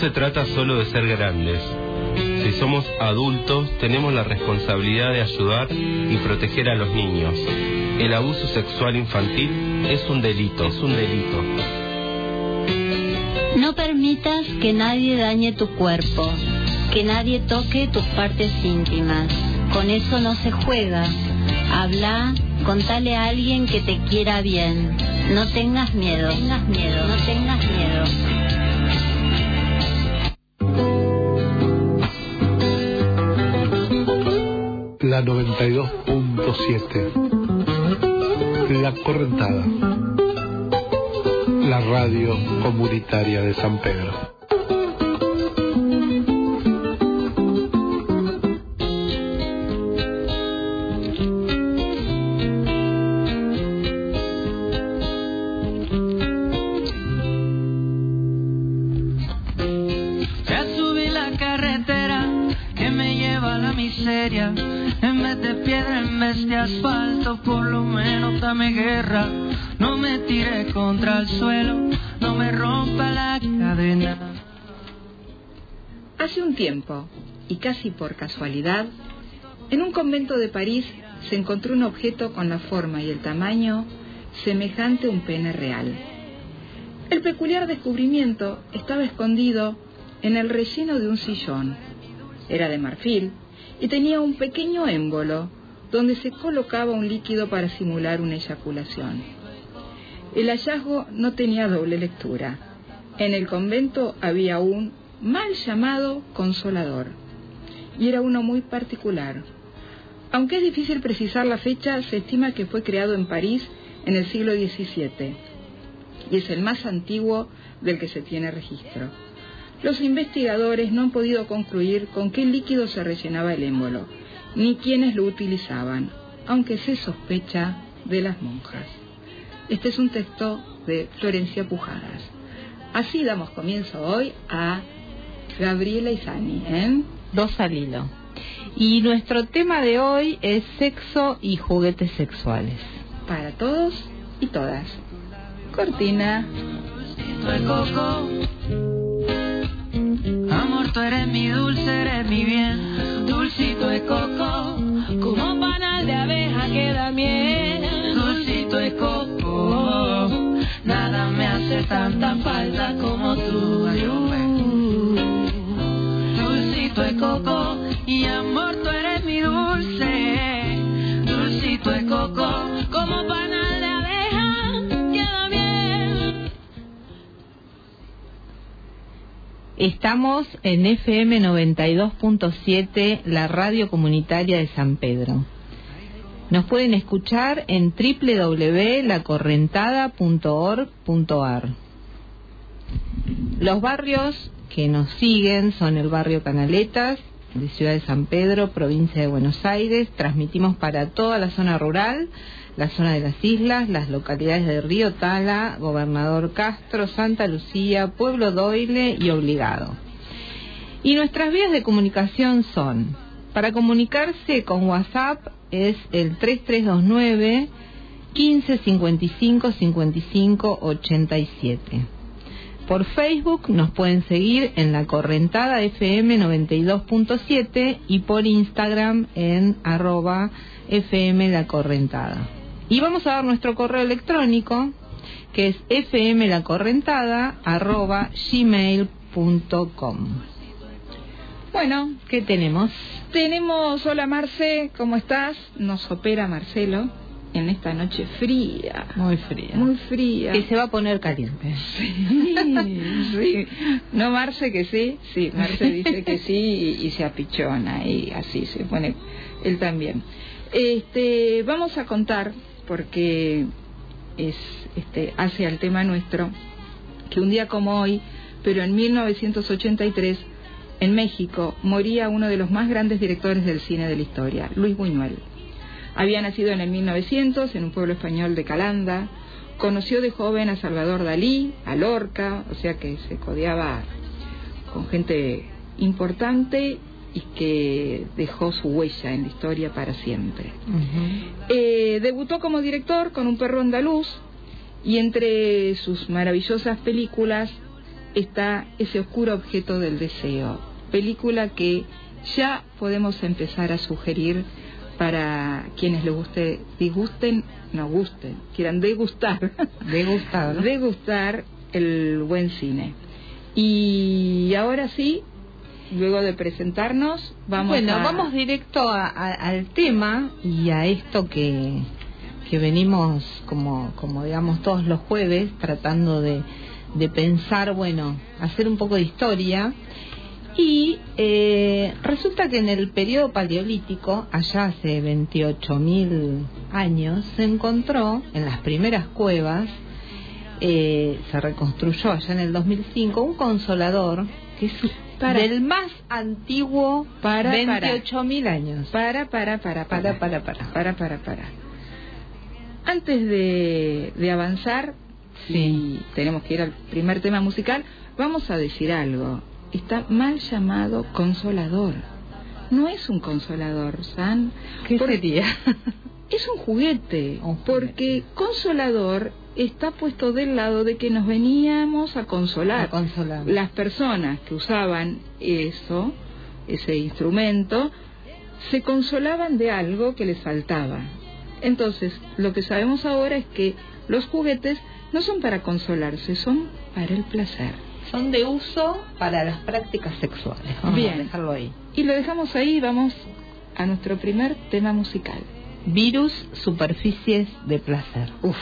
se trata solo de ser grandes. Si somos adultos, tenemos la responsabilidad de ayudar y proteger a los niños. El abuso sexual infantil es un delito, es un delito. No permitas que nadie dañe tu cuerpo, que nadie toque tus partes íntimas. Con eso no se juega. Habla, contale a alguien que te quiera bien. No tengas miedo, no tengas miedo, no tengas miedo. La 92.7. La Correntada. La radio comunitaria de San Pedro. Y casi por casualidad, en un convento de París se encontró un objeto con la forma y el tamaño semejante a un pene real. El peculiar descubrimiento estaba escondido en el relleno de un sillón. Era de marfil y tenía un pequeño émbolo donde se colocaba un líquido para simular una eyaculación. El hallazgo no tenía doble lectura. En el convento había un mal llamado consolador y era uno muy particular. Aunque es difícil precisar la fecha, se estima que fue creado en París en el siglo XVII y es el más antiguo del que se tiene registro. Los investigadores no han podido concluir con qué líquido se rellenaba el émbolo, ni quiénes lo utilizaban, aunque se sospecha de las monjas. Este es un texto de Florencia Pujadas. Así damos comienzo hoy a Gabriela Izani, ¿eh? Dos al hilo. Y nuestro tema de hoy es sexo y juguetes sexuales. Para todos y todas. Cortina. Dulcito de coco. Amor, tú eres mi dulce, eres mi bien. Dulcito de coco. Como panal de abeja que da miel. Dulcito de coco. Nada me hace tanta falta como tú. Y coco. Como panal de abeja que da miel. Estamos en FM 92.7, la radio comunitaria de San Pedro. Nos pueden escuchar en www.lacorrentada.org.ar. Los barrios que nos siguen son el barrio Canaletas, de Ciudad de San Pedro, provincia de Buenos Aires. Transmitimos para toda la zona rural, la zona de las islas, las localidades de Río Tala, Gobernador Castro, Santa Lucía, Pueblo Doyle y Obligado. Y nuestras vías de comunicación son, para comunicarse con WhatsApp es el 3329 1555 55 87. Por Facebook nos pueden seguir en la Correntada FM 92.7 y por Instagram en arroba FM La Correntada. Y vamos a dar nuestro correo electrónico que es fmlacorrentada arroba gmail.com. Bueno, ¿qué tenemos? Tenemos, hola Marce, ¿cómo estás? Nos opera Marcelo en esta noche fría. Muy fría. Muy fría. Que se va a poner caliente. Sí, sí. No Marce que sí, sí, Marce dice que sí y, y se apichona y así se pone él también. Este, vamos a contar porque es este hace al tema nuestro que un día como hoy, pero en 1983 en México moría uno de los más grandes directores del cine de la historia, Luis Buñuel. Había nacido en el 1900 en un pueblo español de Calanda. Conoció de joven a Salvador Dalí, a Lorca, o sea que se codeaba con gente importante y que dejó su huella en la historia para siempre. Eh, debutó como director con un perro andaluz y entre sus maravillosas películas está ese oscuro objeto del deseo. Película que ya podemos empezar a sugerir para quienes les guste, disgusten, no gusten, quieran degustar. Degustar. ¿no? Degustar el buen cine. Y ahora sí, luego de presentarnos, vamos bueno, a... vamos directo a- a- al tema y a esto que, que venimos como, como digamos todos los jueves tratando de, de pensar, bueno, hacer un poco de historia. Y eh, resulta que en el periodo paleolítico, allá hace 28.000 años, se encontró en las primeras cuevas, eh, se reconstruyó allá en el 2005, un consolador que es Para. del más antiguo Para, para. 28.000 años. Para, para, para, Para, para, para. Para, para, para. Antes de, de avanzar, Sí. y tenemos que ir al primer tema musical, vamos a decir algo. Está mal llamado consolador. No es un consolador, ¿san? ¿Qué Por- sería? Es un juguete, Un juguete. porque consolador está puesto del lado de que nos veníamos a consolar. A consolar. Las personas que usaban eso, ese instrumento, se consolaban de algo que les faltaba. Entonces, lo que sabemos ahora es que los juguetes no son para consolarse, son para el placer. Son de uso para las prácticas sexuales. Vamos Bien. a dejarlo ahí. Y lo dejamos ahí y vamos a nuestro primer tema musical. Virus, superficies de placer. Uf.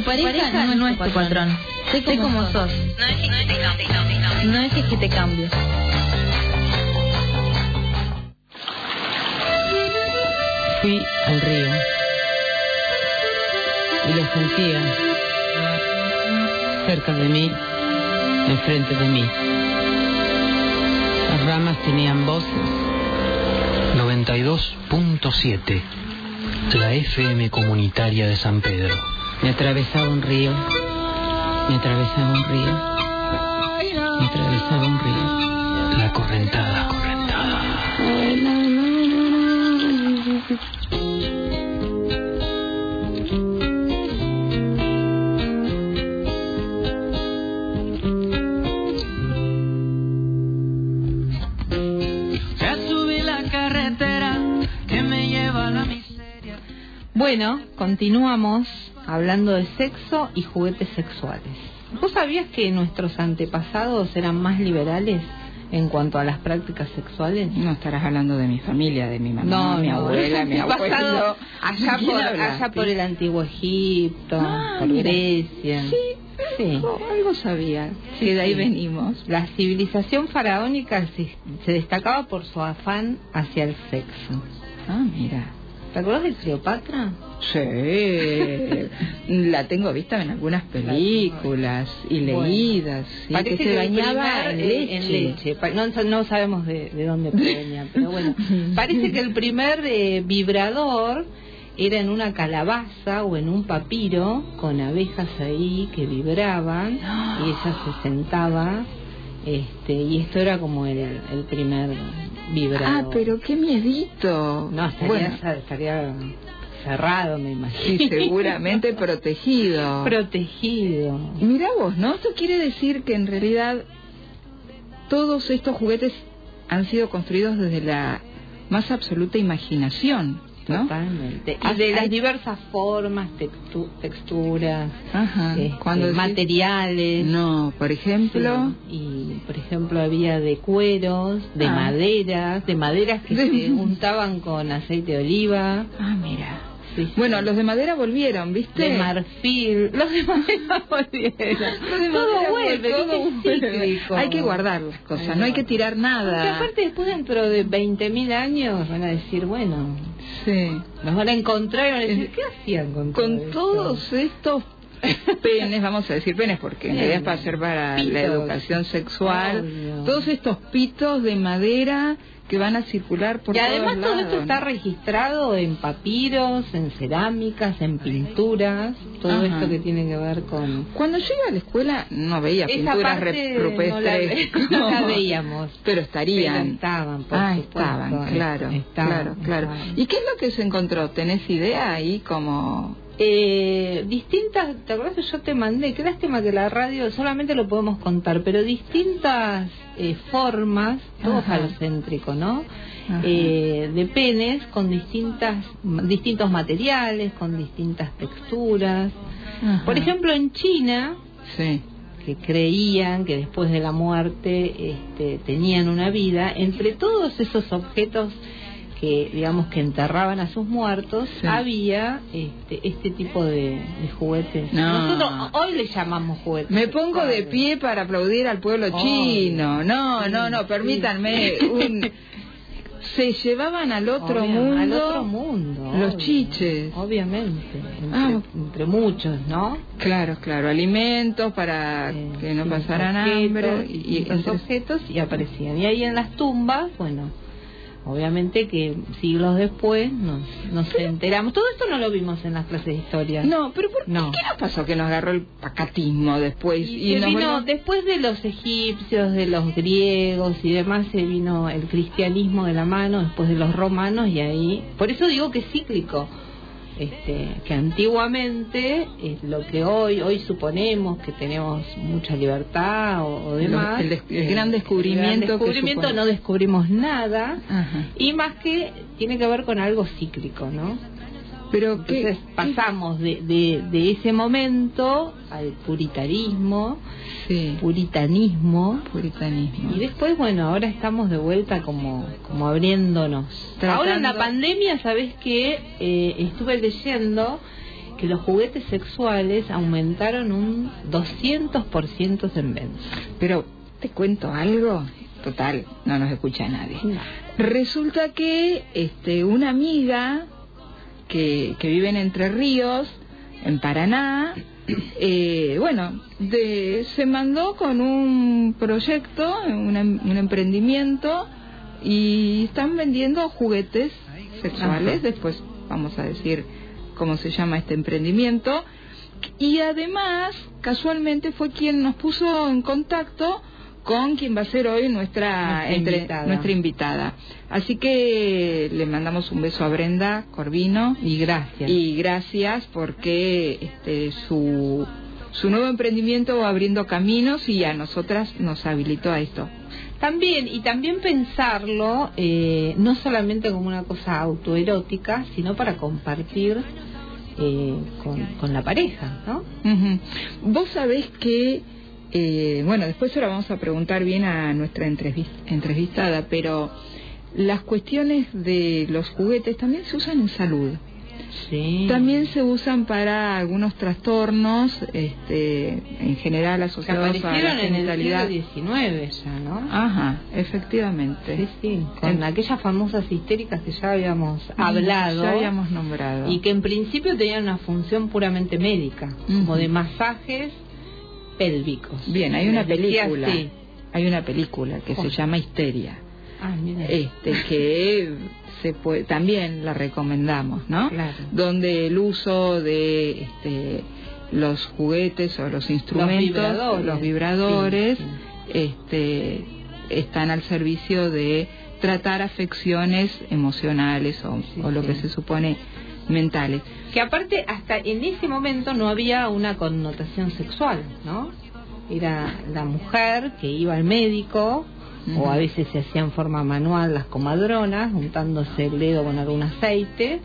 Pareja, no, es tu patrón. Sé como, sos. No es que te cambies. Fui al río y lo sentía cerca de mí, enfrente de mí. Las ramas tenían voces. 92.7 La FM comunitaria de San Pedro. Me atravesaba un río, me atravesaba un río, me atravesaba un río. La correntada, correntada. Ya subí la carretera que me lleva a la miseria. Bueno, continuamos hablando de sexo y juguetes sexuales. ¿Vos sabías que nuestros antepasados eran más liberales en cuanto a las prácticas sexuales? No estarás hablando de mi familia, de mi mamá, No, mi abuela, el mi abuelo. allá ¿Quién por, allá por el antiguo Egipto, Ah, por mira. Grecia. Sí, Sí. algo, algo sabía, Sí, de ahí sí. venimos. La civilización faraónica se, se destacaba por su afán hacia el sexo. Ah, mira. ¿Te acuerdas de Cleopatra? Sí, la tengo vista en algunas películas y Bueno. leídas. sí, Parece que se bañaba en leche. en leche. Pa- No, no sabemos de, de dónde provenía, pero bueno. Parece que el primer eh, vibrador era en una calabaza o en un papiro con abejas ahí que vibraban y ella se sentaba este y esto era como el, el primer Ah, pero qué miedito. no estaría, bueno, estaría cerrado, me imagino. sí, seguramente protegido. protegido. Mirá vos, ¿no? Esto quiere decir que en realidad todos estos juguetes han sido construidos desde la más absoluta imaginación, ¿no? Totalmente. Y de las diversas formas, textu- texturas, Ajá. este, materiales. No, por ejemplo, Sí, Y, por ejemplo, había de cueros, de Ah. maderas, de maderas que De- se untaban con aceite de oliva. ah, mira. Sí. Bueno, los de madera volvieron, ¿viste? de marfil, los de madera volvieron. Los de todo madera vuelve, todo. Hay que guardar las cosas, no hay que tirar Porque nada. aparte después dentro de 20.000 años van a decir, bueno, Sí. nos van a encontrar y van a decir, ¿qué hacían con, todo Con esto?". todos estos penes, vamos a decir penes, porque en realidad es para ser para la educación sexual, Obvio. todos estos pitos de madera que van a circular por y además todos todo esto está registrado en papiros, en cerámicas, en pinturas, todo Ajá. esto que tiene que ver con... Cuando yo iba a la escuela no veía Esa pinturas re- no la, rupestres. no la veíamos. Pero estarían. Pero estaban, por ah, supuesto, estaban, claro, estaban, claro, claro. ¿Y qué es lo que se encontró? ¿Tenés idea ahí como...? Eh, distintas, ¿te acuerdas que yo te mandé? Qué lástima que la radio solamente lo podemos contar, pero distintas eh, formas, todo falocéntrico, ¿no? Eh, de penes con distintas, distintos materiales, con distintas texturas. Por ejemplo, en China, Sí. que creían que después de la muerte este, tenían una vida, entre todos esos objetos que digamos que enterraban a sus muertos, Sí. había este, este tipo de, de juguetes. No. Nosotros hoy le llamamos juguetes. Me pongo de pie para aplaudir al pueblo chino. No, no, no, permítanme sí. un... Se llevaban al otro Obvio, mundo... al otro mundo, los obvio. chiches. Obviamente, entre, Ah. entre muchos, ¿no? Claro, claro, alimentos para Eh, que no pasaran objetos, hambre. Y, y entre- objetos y aparecían. Y ahí en las tumbas, bueno, obviamente que siglos después nos, nos enteramos. Todo esto no lo vimos en las clases de historia. No, pero ¿por No. qué nos pasó que nos agarró el pacatismo después? Y, se nos vino, después de los egipcios, de los griegos y demás, se vino el cristianismo de la mano, después de los romanos, y ahí. Por eso digo que es cíclico. Este, que antiguamente es lo que hoy hoy suponemos que tenemos mucha libertad o, o El- demás el el eh, gran descubrimiento el gran descubrimiento no descubrimos nada Ajá. y más que tiene que ver con algo cíclico no Pero ¿qué- entonces pasamos de, de, de ese momento al puritarismo Sí, puritanismo puritanismo. y después bueno ahora estamos de vuelta como como abriéndonos Tratando- ahora en la pandemia sabes que estuve leyendo que los juguetes sexuales aumentaron un 200% en ventas. Pero te cuento algo, total, no nos escucha nadie. Resulta que este, una amiga que, que vive en Entre Ríos, en Paraná, eh, bueno, de, se mandó con un proyecto, un, em- un emprendimiento y están vendiendo juguetes sexuales. Después vamos a decir cómo se llama este emprendimiento. Y además, casualmente fue quien nos puso en contacto con quien va a ser hoy nuestra, Nuestra entre- invitada. nuestra invitada. Así que le mandamos un beso a Brenda Corvino Y gracias. y gracias porque este, su, su nuevo emprendimiento va abriendo caminos y a nosotras nos habilitó a esto. También, y también pensarlo eh, no solamente como una cosa autoerótica, sino para compartir eh, con, con la pareja, ¿no? Vos sabés que, eh, bueno, después lo vamos a preguntar bien a nuestra entrevis- entrevistada, pero las cuestiones de los juguetes también se usan en salud. Sí. También se usan para algunos trastornos, este, en general que asociados a la aparecieron en el genitalidad. siglo XIX ya, ¿no? Ajá, efectivamente. Sí, sí, con En- aquellas famosas histéricas que ya habíamos hablado Ya habíamos nombrado. y que en principio tenían una función puramente médica, como de masajes pélvicos. Bien, hay una película. Hay una película que se llama Histeria. Ah, mira. este que se puede, también la recomendamos, ¿no? Claro. Donde el uso de este, los juguetes o los instrumentos, vibradores. los vibradores, Sí, este, están al servicio de tratar afecciones emocionales o, Sí, o lo que se supone mentales. Que aparte hasta en ese momento no había una connotación sexual, ¿no? Era la mujer que iba al médico o a veces se hacía en forma manual las comadronas, untándose el dedo con algún aceite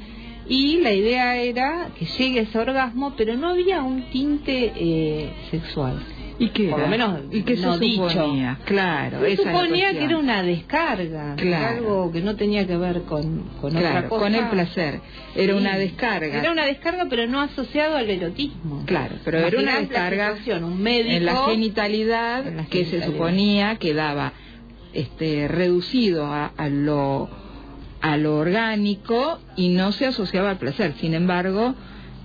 y la idea era que llegue ese orgasmo, pero no había un tinte eh, sexual. ¿Y qué Por era? lo menos ¿Y qué no se dicho. suponía? Claro, Se esa suponía que era una descarga, Claro. algo que no tenía que ver con, con otra Claro, cosa. con el placer. Era Sí. una descarga. Era una descarga, pero no asociado al erotismo. Claro, pero era una descarga un médico en la genitalidad en la que se suponía quedaba este, reducido a, a lo a lo orgánico y no se asociaba al placer. Sin embargo,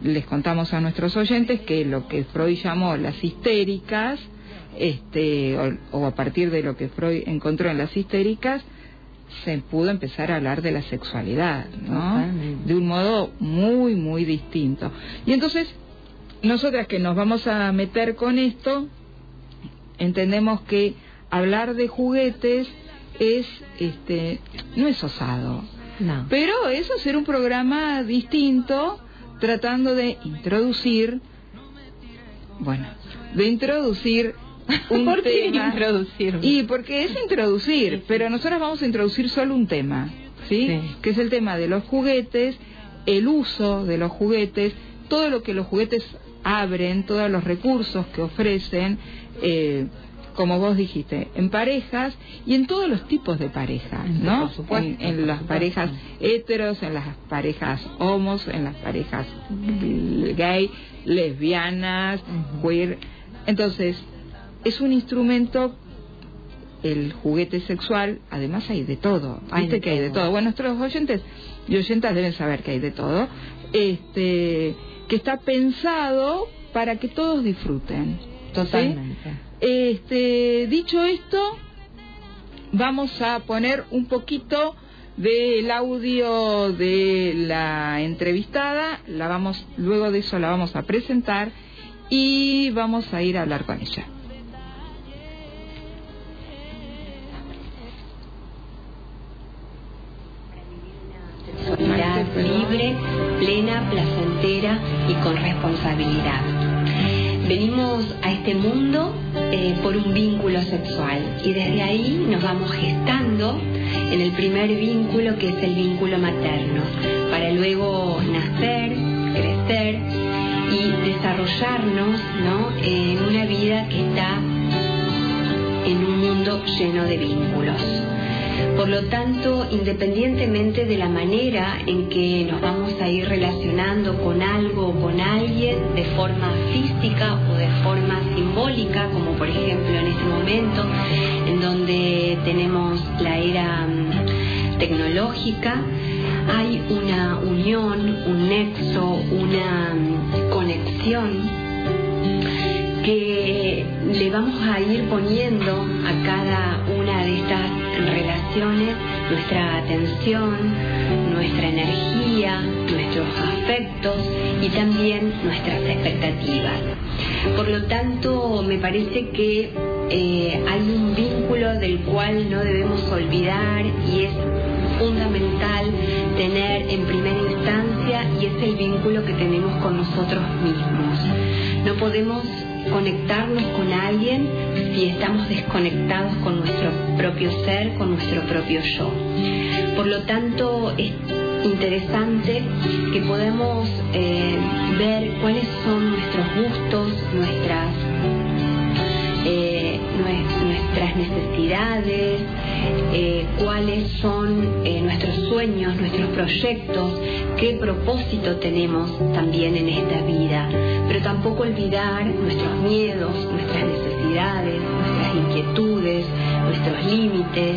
les contamos a nuestros oyentes que lo que Freud llamó las histéricas, este, o, o a partir de lo que Freud encontró en las histéricas, se pudo empezar a hablar de la sexualidad, ¿no? Totalmente. De un modo muy, muy distinto. Y entonces, nosotras que nos vamos a meter con esto, entendemos que hablar de juguetes es, este, no es osado, No. pero es hacer un programa distinto, tratando de introducir, bueno, de introducir un ¿Por tema. introducir? Y porque es introducir, pero nosotros vamos a introducir solo un tema, ¿sí? Sí. Que es el tema de los juguetes, el uso de los juguetes, todo lo que los juguetes abren, todos los recursos que ofrecen, eh, como vos dijiste, en parejas y en todos los tipos de parejas, ¿no? por supuesto, en, en por las supuesto. parejas heteros, en las parejas homos, en las parejas gay, lesbianas, queer. Entonces, es un instrumento el juguete sexual, además hay de todo, Hay viste de que hay de todo. todo. Bueno, nuestros oyentes y oyentas deben saber que hay de todo, este, que está pensado para que todos disfruten. ¿Sí? Totalmente. Este, dicho esto, vamos a poner un poquito del audio de la entrevistada, la vamos, luego de eso la vamos a presentar y vamos a ir a hablar con ella. Este mundo eh, por un vínculo sexual y desde ahí nos vamos gestando en el primer vínculo que es el vínculo materno, para luego nacer, crecer y desarrollarnos ¿no? en una vida que está en un mundo lleno de vínculos. Por lo tanto, independientemente de la manera en que nos vamos a ir relacionando con algo o con alguien, de forma física o de forma simbólica, como por ejemplo en este momento, en donde tenemos la era mm, tecnológica, hay una unión, un nexo, una mm, conexión que le vamos a ir poniendo a cada una de estas relaciones nuestra atención, nuestra energía, nuestros afectos y también nuestras expectativas. Por lo tanto, me parece que eh, hay un vínculo del cual no debemos olvidar y es fundamental tener en primera instancia y es el vínculo que tenemos con nosotros mismos. No podemos conectarnos con alguien si estamos desconectados con nuestro propio ser, con nuestro propio yo. Por lo tanto, es interesante que podamos eh, ver cuáles son nuestros gustos, nuestras, eh, nuestras necesidades, eh, cuáles son nuestros sueños, nuestros proyectos, qué propósito tenemos también en esta vida, tampoco olvidar nuestros miedos, nuestras necesidades, nuestras inquietudes, nuestros límites,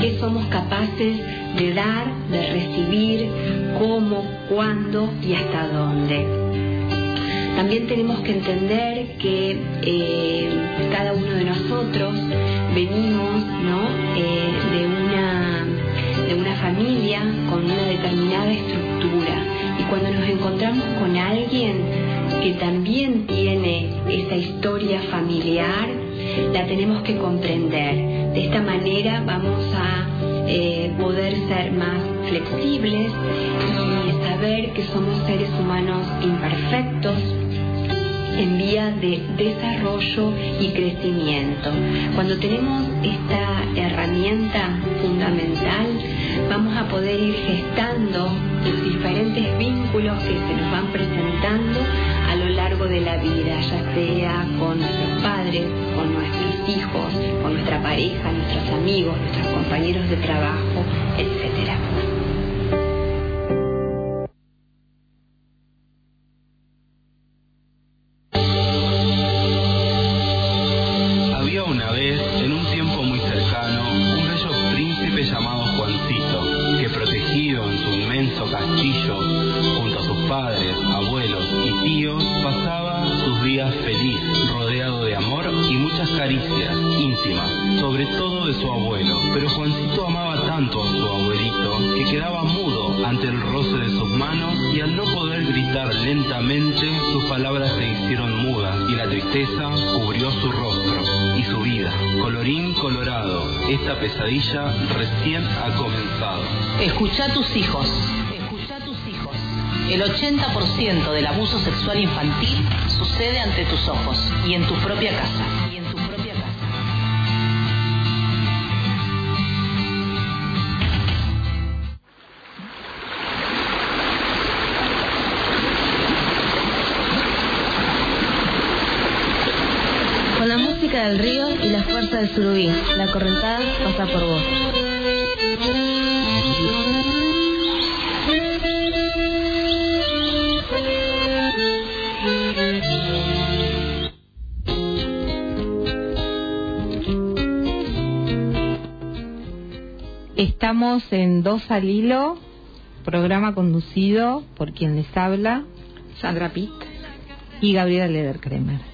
qué somos capaces de dar, de recibir, cómo, cuándo y hasta dónde. También tenemos que entender que eh, cada uno de nosotros venimos ¿no? Eh, de una de una familia con una determinada estructura y cuando nos encontramos con alguien que también tiene esa historia familiar, la tenemos que comprender. De esta manera vamos a eh, poder ser más flexibles y saber que somos seres humanos imperfectos en vía de desarrollo y crecimiento. Cuando tenemos esta herramienta fundamental, vamos a poder ir gestando los diferentes vínculos que se nos van presentando a lo largo de la vida, ya sea con nuestros padres, con nuestros hijos, con nuestra pareja, nuestros amigos, nuestros compañeros de trabajo, etcétera. Pesadilla recién ha comenzado. Escucha tus hijos. Escucha a tus hijos. El 80% del abuso sexual infantil sucede ante tus ojos y en tu propia casa. Música del río y la fuerza del surubí, la correntada pasa por vos. Estamos en Dos al Hilo, programa conducido por quien les habla, Sandra Pitt y Gabriela Lederkremer.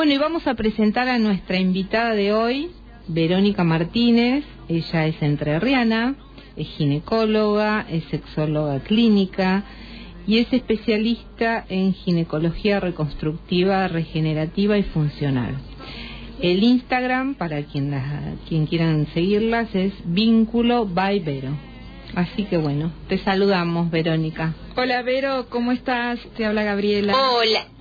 Bueno, y vamos a presentar a nuestra invitada de hoy, Verónica Martínez. Ella es entrerriana, es ginecóloga, es sexóloga clínica y es especialista en ginecología reconstructiva, regenerativa y funcional. El Instagram, para quien, la, quien quieran seguirlas, es vínculo by Vero. Así que bueno, te saludamos, Verónica. Hola, Vero, ¿cómo estás? Te habla Gabriela. Hola.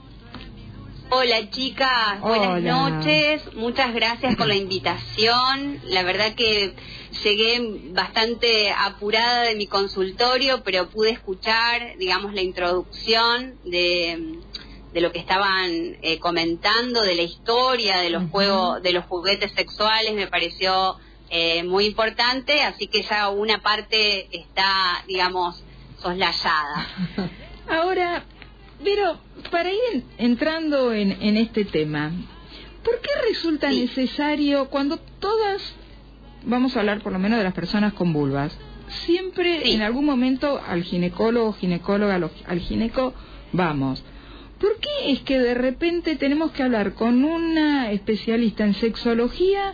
Hola chicas, buenas noches, muchas gracias por la invitación. La verdad que llegué bastante apurada de mi consultorio, pero pude escuchar, digamos, la introducción de, de lo que estaban eh, comentando, de la historia, de los juegos, de los juguetes sexuales, me pareció eh, muy importante, así que ya una parte está, digamos, soslayada. Ahora, pero para ir entrando en, en este tema, ¿por qué resulta necesario cuando todas, vamos a hablar por lo menos de las personas con vulvas, siempre en algún momento al ginecólogo, ginecóloga, al gineco, vamos? ¿Por qué es que de repente tenemos que hablar con una especialista en sexología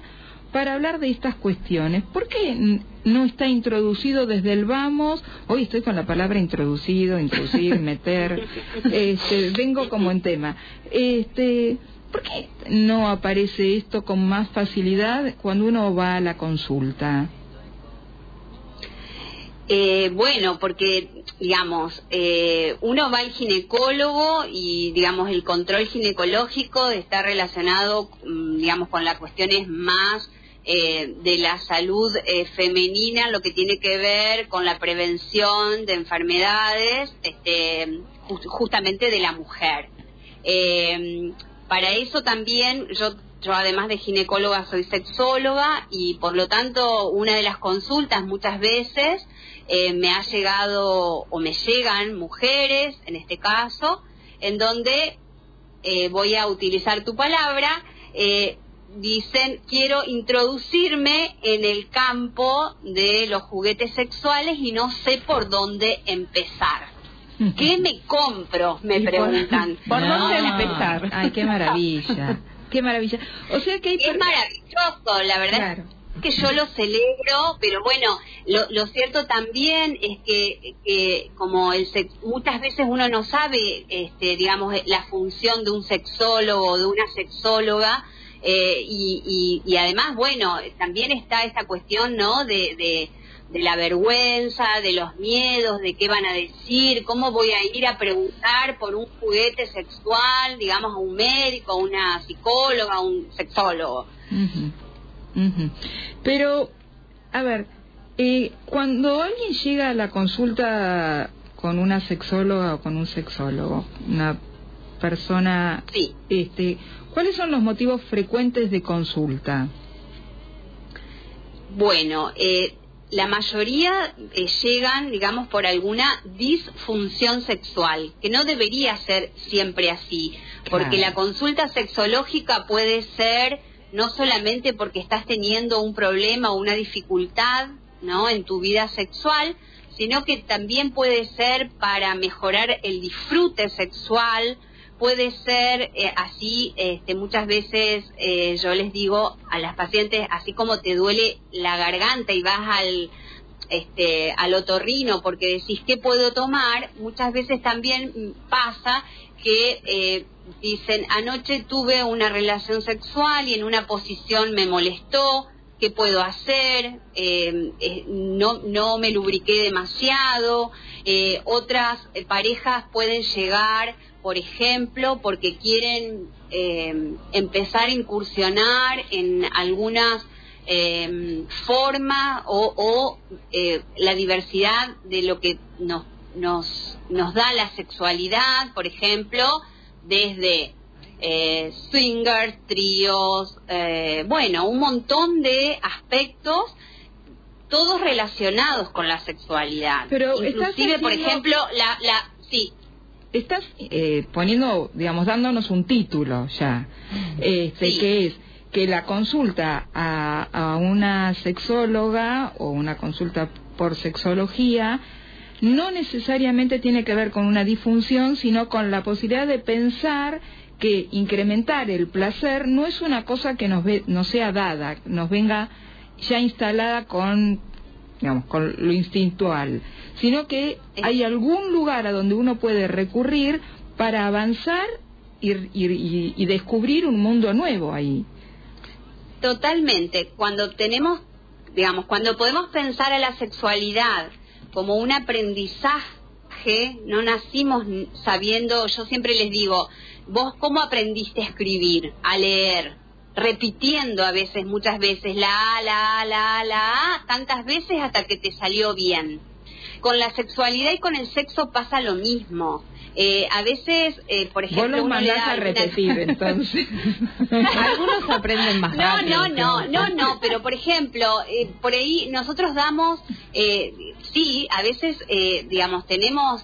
para hablar de estas cuestiones? ¿Por qué no está introducido desde el vamos? Hoy estoy con la palabra introducido, introducir, meter, este, vengo como en tema. Este, ¿Por qué no aparece esto con más facilidad cuando uno va a la consulta? Eh, bueno, porque, digamos, eh, uno va al ginecólogo y, digamos, el control ginecológico está relacionado, mm, digamos, con las cuestiones más eh, de la salud femenina, lo que tiene que ver con la prevención de enfermedades, este, justamente de la mujer. para eso también yo además de ginecóloga soy sexóloga y por lo tanto una de las consultas muchas veces eh, me ha llegado o me llegan mujeres, en este caso, en donde eh, voy a utilizar tu palabra, eh, dicen quiero introducirme en el campo de los juguetes sexuales y no sé por dónde empezar. ¿Qué me compro? Me preguntan. ¿Por, dónde empezar? Ay, qué maravilla. Qué maravilla. O sea que Es maravilloso, la verdad que yo lo celebro, pero bueno, lo, cierto también es que, como el muchas veces uno no sabe, este, digamos, la función de un sexólogo o de una sexóloga, eh, y, además, bueno, también está esta cuestión, ¿no? De, de, de, la vergüenza, de los miedos, de qué van a decir, cómo voy a ir a preguntar por un juguete sexual, digamos, a un médico, a una psicóloga, a un sexólogo. Pero, a ver, eh, cuando alguien llega a la consulta con una sexóloga o con un sexólogo, una persona, este, ¿cuáles son los motivos frecuentes de consulta? Bueno, eh, la mayoría eh, llegan, digamos, por alguna disfunción sexual, que no debería ser siempre así, porque la consulta sexológica puede ser no solamente porque estás teniendo un problema o una dificultad ¿no? en tu vida sexual, sino que también puede ser para mejorar el disfrute sexual, puede ser eh, así, este, muchas veces eh, yo les digo a las pacientes, así como te duele la garganta y vas al, este, al otorrino porque decís qué puedo tomar, muchas veces también pasa que eh, dicen, anoche tuve una relación sexual y en una posición me molestó, ¿qué puedo hacer? Eh, eh, no, no me lubriqué demasiado. Eh, otras parejas pueden llegar, por ejemplo, porque quieren empezar a incursionar en algunas formas o, o la diversidad de lo que nos, nos, nos da la sexualidad, por ejemplo, desde eh, swingers, tríos, eh, bueno, un montón de aspectos, todos relacionados con la sexualidad. Pero inclusive, por ejemplo, la, la, sí. Estás eh, poniendo, digamos, dándonos un título ya, este, que es que la consulta a, a una sexóloga o una consulta por sexología no necesariamente tiene que ver con una disfunción, sino con la posibilidad de pensar que incrementar el placer no es una cosa que nos, ve, sea dada, nos venga ya instalada con, digamos, con lo instintual, sino que hay algún lugar a donde uno puede recurrir para avanzar y, y descubrir un mundo nuevo ahí. Totalmente. Cuando tenemos, digamos, cuando podemos pensar a la sexualidad como un aprendizaje, no nacimos sabiendo, yo siempre les digo, vos cómo aprendiste a escribir, a leer, repitiendo a veces, muchas veces, la A, la A, la A, la A, tantas veces hasta que te salió bien. Con la sexualidad y con el sexo pasa lo mismo. Eh, a veces, eh, por ejemplo, Vos los uno le mandás da a repetir, entonces. Algunos aprenden más no, rápido. no, no, no, no, pero por ejemplo, eh, por ahí nosotros damos, eh, sí, a veces, eh, digamos, tenemos,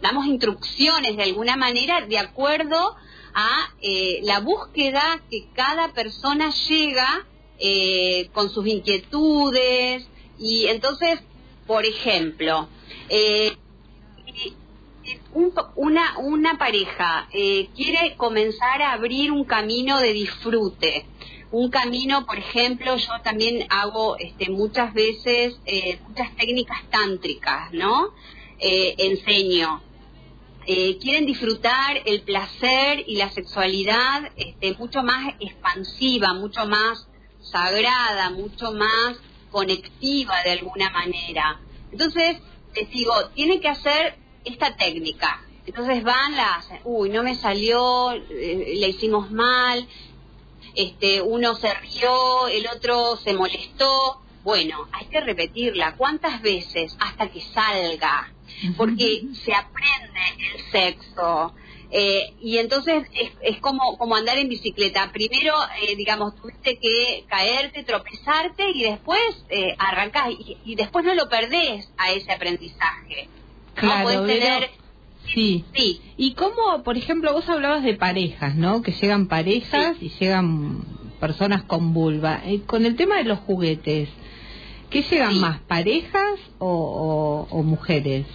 damos instrucciones de alguna manera de acuerdo a eh, la búsqueda que cada persona llega eh, con sus inquietudes y entonces, por ejemplo, eh, un- una, una pareja eh, quiere comenzar a abrir un camino de disfrute. Un camino, por ejemplo, yo también hago este, muchas veces eh, muchas técnicas tántricas, ¿no? Eh, enseño. Quieren disfrutar el placer y la sexualidad este, mucho más expansiva, mucho más sagrada, mucho más conectiva de alguna manera. Entonces, les digo, tienen que hacer esta técnica. Entonces van, la hacen, uy, no me salió, eh, le hicimos mal, este, uno se rió, el otro se molestó. Bueno, hay que repetirla. ¿Cuántas veces? Hasta que salga. Porque se aprende el sexo. Eh, y entonces es, es como, como andar en bicicleta. Primero, eh, digamos, tuviste que caerte, tropezarte y después eh, arrancás. Y, y después no lo perdés a ese aprendizaje. Claro, tener Sí. Sí. ¿Y cómo, por ejemplo, vos hablabas de parejas, ¿no? Que llegan parejas y llegan personas con vulva. Eh, con el tema de los juguetes, ¿qué llegan más, parejas o, o- o mujeres?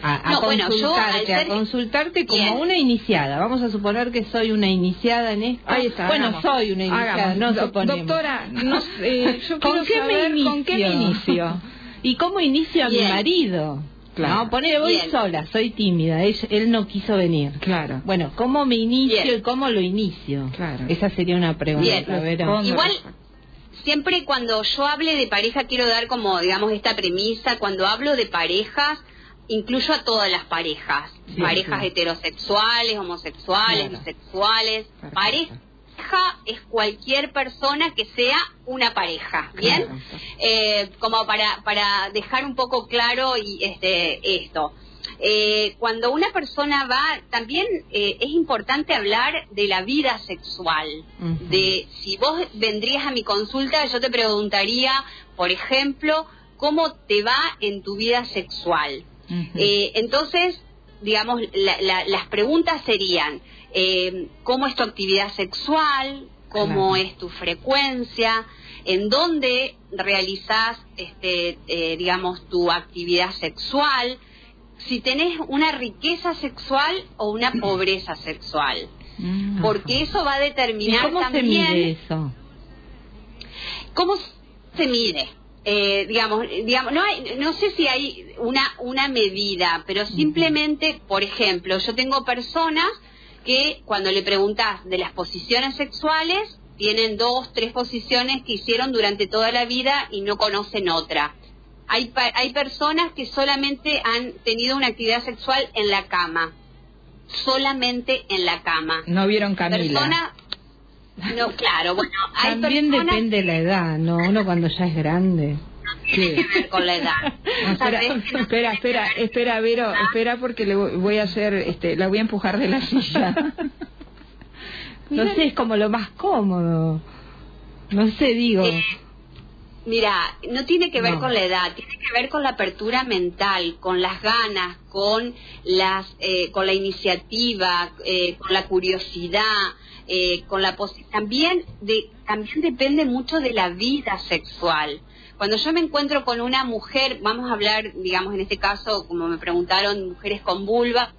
A, a No, bueno, yo, al consultarte, ser- a consultarte como Bien. una iniciada. Vamos a suponer que soy una iniciada en esto. Ahí está, Bueno, hagamos. soy una iniciada, Hagamos. no Do- suponemos. doctora, no eh, yo ¿Con qué saber me con qué me inicio. ¿Y cómo inicio a mi marido? Claro. No, ponele, voy Bien. sola, soy tímida, él, él no quiso venir. Claro. Bueno, ¿cómo me inicio Bien. y cómo lo inicio? Claro. Esa sería una pregunta. Igual, siempre cuando yo hable de pareja, quiero dar como, digamos, esta premisa. Cuando hablo de parejas, incluyo a todas las parejas. Sí, parejas sí. heterosexuales, homosexuales, Claro. bisexuales. Pareja es cualquier persona que sea una pareja, ¿bien? Eh, como para, para dejar un poco claro y este esto. Eh, cuando una persona va, también eh, es importante hablar de la vida sexual. De si vos vendrías a mi consulta, yo te preguntaría, por ejemplo, cómo te va en tu vida sexual. Eh, entonces, digamos, la- la- las preguntas serían, eh, ¿cómo es tu actividad sexual? ¿Cómo Claro. es tu frecuencia? ¿En dónde realizás, este, eh, digamos, tu actividad sexual? Si tenés una riqueza sexual o una pobreza sexual. Porque eso va a ¿Y determinar cómo se también mide eso? ¿Cómo se mide? Eh, digamos, digamos, no hay, no sé si hay una una medida, pero simplemente, por ejemplo, yo tengo personas que cuando le preguntas de las posiciones sexuales tienen dos, tres posiciones que hicieron durante toda la vida y no conocen otra. Hay hay personas que solamente han tenido una actividad sexual en la cama, solamente en la cama. No vieron Camila. No, claro, bueno, hay También personas depende de la edad, ¿no? Uno cuando ya es grande. Que ver con la edad. No, espera, espera, espera, espera, Vero, espera porque le voy a hacer, este, la voy a empujar de la silla. No sé, es como lo más cómodo. No sé, digo. Eh, Mira, no tiene que ver No. con la edad, tiene que ver con la apertura mental, con las ganas, con las, eh, con la iniciativa, eh, con la curiosidad, eh, con la también de, también depende mucho de la vida sexual. Cuando yo me encuentro con una mujer, vamos a hablar, digamos en este caso, como me preguntaron, mujeres con vulva,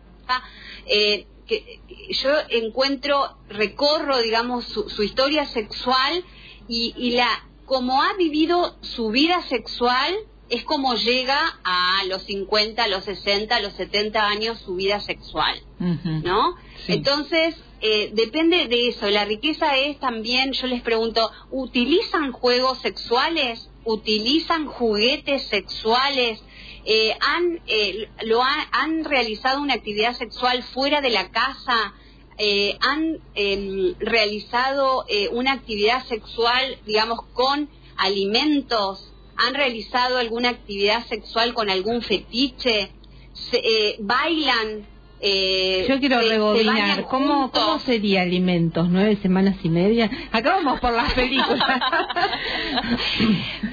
eh, que yo encuentro, recorro, digamos, su, su historia sexual y, y la como ha vivido su vida sexual es como llega a los 50, a los 60, a los 70 años su vida sexual, ¿no? Entonces, eh, depende de eso. La riqueza es también, yo les pregunto, ¿utilizan juegos sexuales? ¿Utilizan juguetes sexuales? Eh, ¿han, eh, lo ha- ¿Han realizado una actividad sexual fuera de la casa? Eh, ¿Han em, realizado eh, una actividad sexual, digamos, con alimentos? han realizado alguna actividad sexual con algún fetiche, se, bailan. Eh, Yo quiero se- se rebobinar. ¿Cómo. ¿Cómo sería alimentos? ¿Nueve semanas y media? Acá vamos por las películas.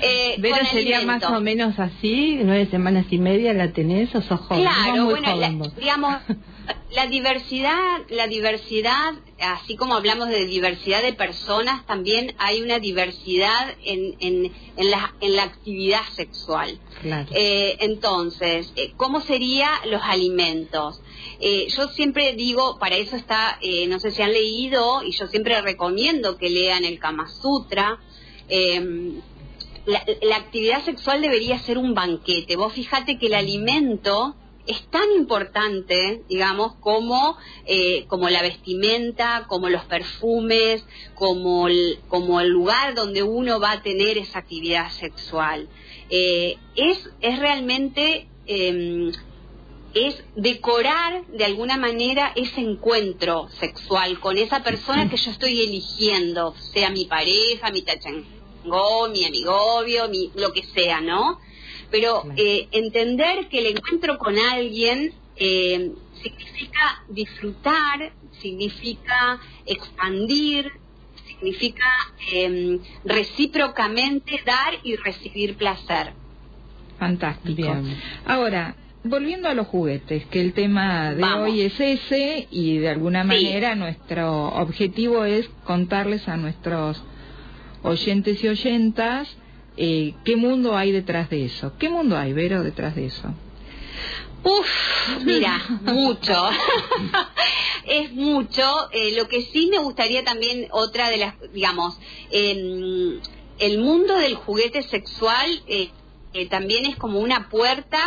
Eh, Pero sería alimentos. más o menos así, nueve semanas y media la tenés o sos joven. Claro, muy bueno, la- digamos, la diversidad, la diversidad, así como hablamos de diversidad de personas, también hay una diversidad en, en, en, la, en la actividad sexual. Claro. Eh, entonces, eh, ¿cómo serían los alimentos? Eh, yo siempre digo, para eso está, eh, no sé si han leído, y yo siempre recomiendo que lean el Kama Sutra. eh, la, la actividad sexual debería ser un banquete. Vos fíjate que el alimento es tan importante, digamos, como, eh, como la vestimenta, como los perfumes, como el, como el lugar donde uno va a tener esa actividad sexual. Eh, es, es realmente eh, es decorar de alguna manera ese encuentro sexual con esa persona que yo estoy eligiendo, sea mi pareja, mi tachangó, mi amigovio, mi, lo que sea, ¿no? Pero eh, entender que el encuentro con alguien eh, significa disfrutar, significa expandir, significa eh, recíprocamente dar y recibir placer. Fantástico. Ahora, volviendo a los juguetes, que el tema de Vamos. hoy es ese y de alguna manera nuestro objetivo es contarles a nuestros oyentes y oyentas eh, qué mundo hay detrás de eso. ¿Qué mundo hay, Vero, detrás de eso? Uf, mira, mucho. es mucho. Eh, lo que sí me gustaría también, otra de las, digamos, em, el mundo del juguete sexual eh, eh, también es como una puerta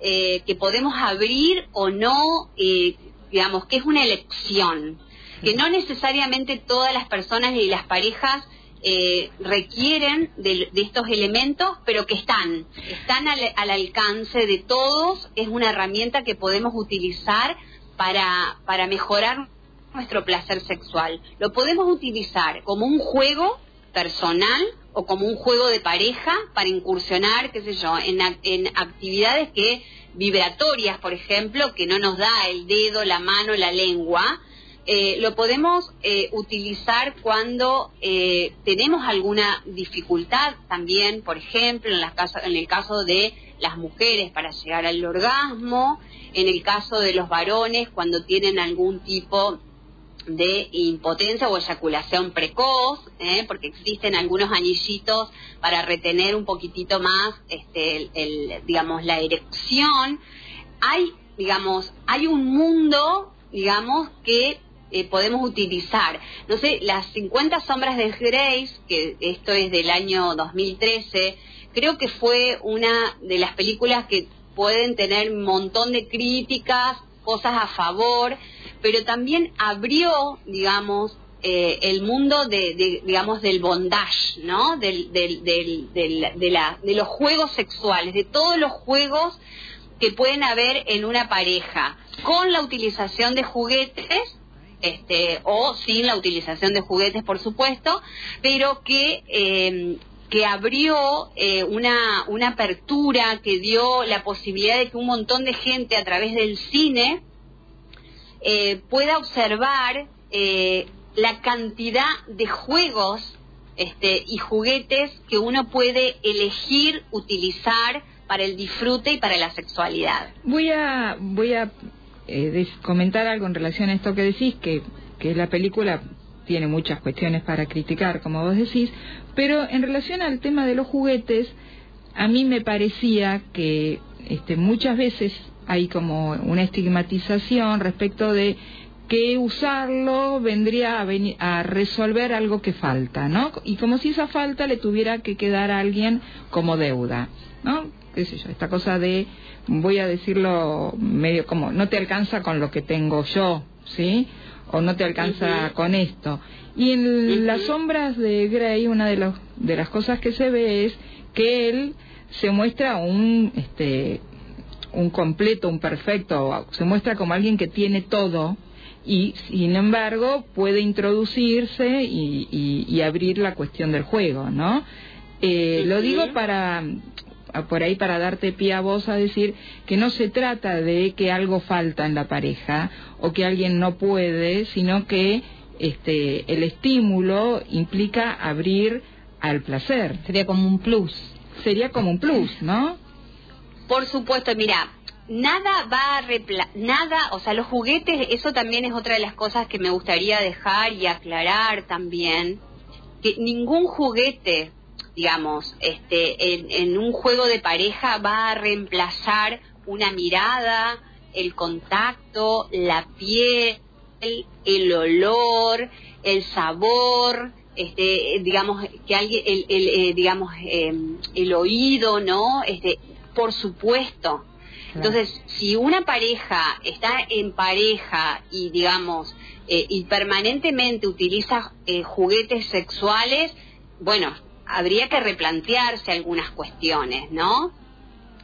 eh, que podemos abrir o no, eh, digamos, que es una elección. Que no necesariamente todas las personas y las parejas eh, requieren de, de estos elementos, pero que están, están al, al alcance de todos, es una herramienta que podemos utilizar para, para mejorar nuestro placer sexual. Lo podemos utilizar como un juego personal o como un juego de pareja para incursionar, qué sé yo, en, en actividades que vibratorias, por ejemplo, que no nos da el dedo, la mano, la lengua, eh, lo podemos eh, utilizar cuando eh, tenemos alguna dificultad también, por ejemplo, en, el caso de las mujeres para llegar al orgasmo, en el caso de los varones cuando tienen algún tipo de impotencia o eyaculación precoz, porque existen algunos anillitos para retener un poquitito más, este, el, digamos, la erección. Hay, digamos, hay un mundo, digamos, que eh, podemos utilizar. No sé, las 50 sombras de Grace, que esto es del año 2013, creo que fue una de las películas que pueden tener un montón de críticas, cosas a favor, pero también abrió, digamos, eh, el mundo de, digamos, del bondage, ¿no? Del, del, del, de los juegos sexuales, de todos los juegos que pueden haber en una pareja, con la utilización de juguetes, este, o sin la utilización de juguetes, por supuesto, pero que, eh, que abrió eh, una, una apertura, que dio la posibilidad de que un montón de gente a través del cine eh, pueda observar eh, la cantidad de juegos este, y juguetes que uno puede elegir utilizar para el disfrute y para la sexualidad. Voy a, voy a eh, comentar algo en relación a esto que decís, que, que la película tiene muchas cuestiones para criticar, como vos decís, pero en relación al tema de los juguetes, a mí me parecía que este, muchas veces hay como una estigmatización respecto de que usarlo vendría a, a resolver algo que falta, ¿no? Y como si esa falta le tuviera que quedar a alguien como deuda, ¿no? Qué sé yo, esta cosa de, voy a decirlo medio como, no te alcanza con lo que tengo yo, ¿sí? O no te alcanza con esto. Y en las sombras de Grey, una de, los, de las cosas que se ve es que él se muestra un, este, un completo, un perfecto, se muestra como alguien que tiene todo y sin embargo puede introducirse y, y- y abrir la cuestión del juego, ¿no? Eh, lo digo para por ahí para darte pie a vos a decir que no se trata de que algo falta en la pareja o que alguien no puede, sino que este el estímulo implica abrir al placer. Sería como un plus. Sería como un plus, ¿no? Por supuesto, mira, nada va a nada, o sea, los juguetes, eso también es otra de las cosas que me gustaría dejar y aclarar también, que ningún juguete, digamos, este, en, un juego de pareja va a reemplazar una mirada, el contacto, la piel, el, olor, el sabor, este, digamos que alguien, el, eh, digamos, em, el oído, ¿no? Este, por supuesto, entonces, si una pareja está en pareja y, digamos, eh, y permanentemente utiliza eh, juguetes sexuales, bueno, habría que replantearse algunas cuestiones, ¿no?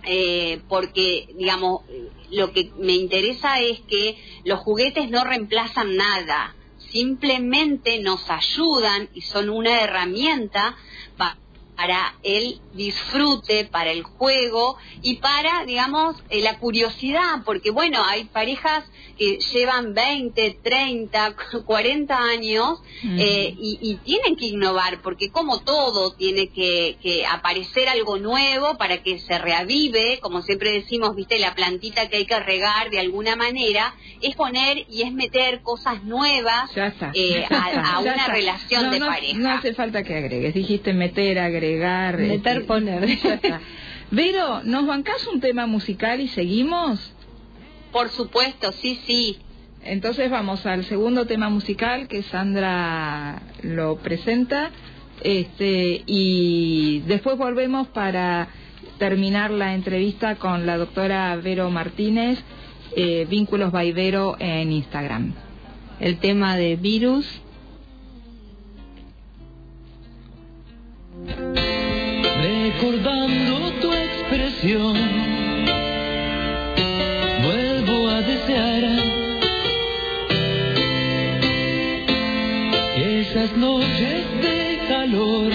Eh, porque, digamos, lo que me interesa es que los juguetes no reemplazan nada, simplemente nos ayudan y son una herramienta para para el disfrute, para el juego y para, digamos, eh, la curiosidad, porque bueno, hay parejas que llevan 20, 30, 40 años eh, y, tienen que innovar, porque como todo tiene que, aparecer algo nuevo para que se reavive, como siempre decimos, viste, la plantita que hay que regar de alguna manera, es poner y es meter cosas nuevas eh, a, una relación de pareja. No hace falta que agregues, dijiste meter, agregar. Meter, este, poner. Vero, ¿nos bancás un tema musical y seguimos? Por supuesto, sí, sí. Entonces vamos al segundo tema musical que Sandra lo presenta este, y después volvemos para terminar la entrevista con la doctora Vero Martínez, eh, Vínculos Vaivero en Instagram. El tema de virus. Recordando tu expresión. Esas noches de calor,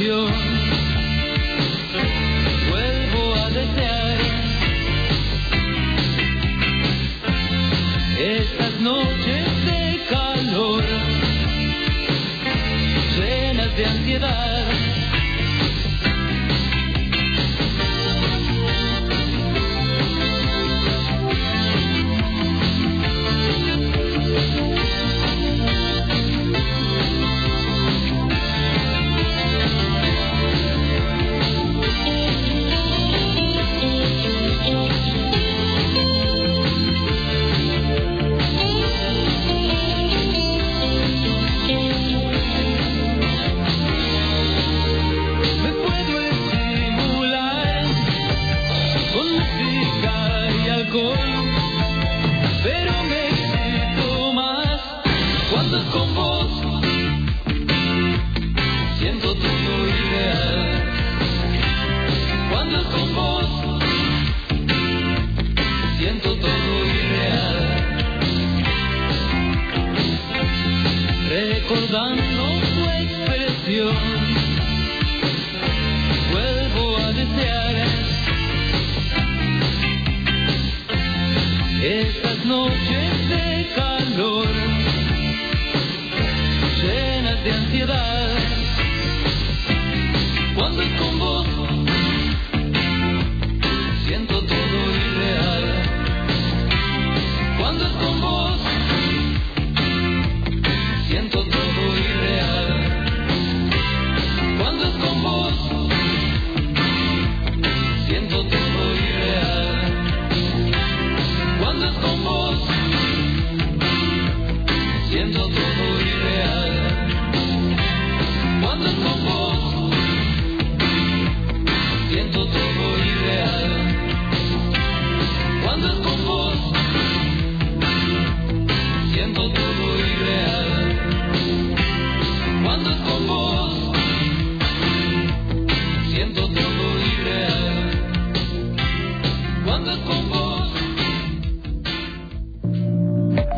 noches Cuando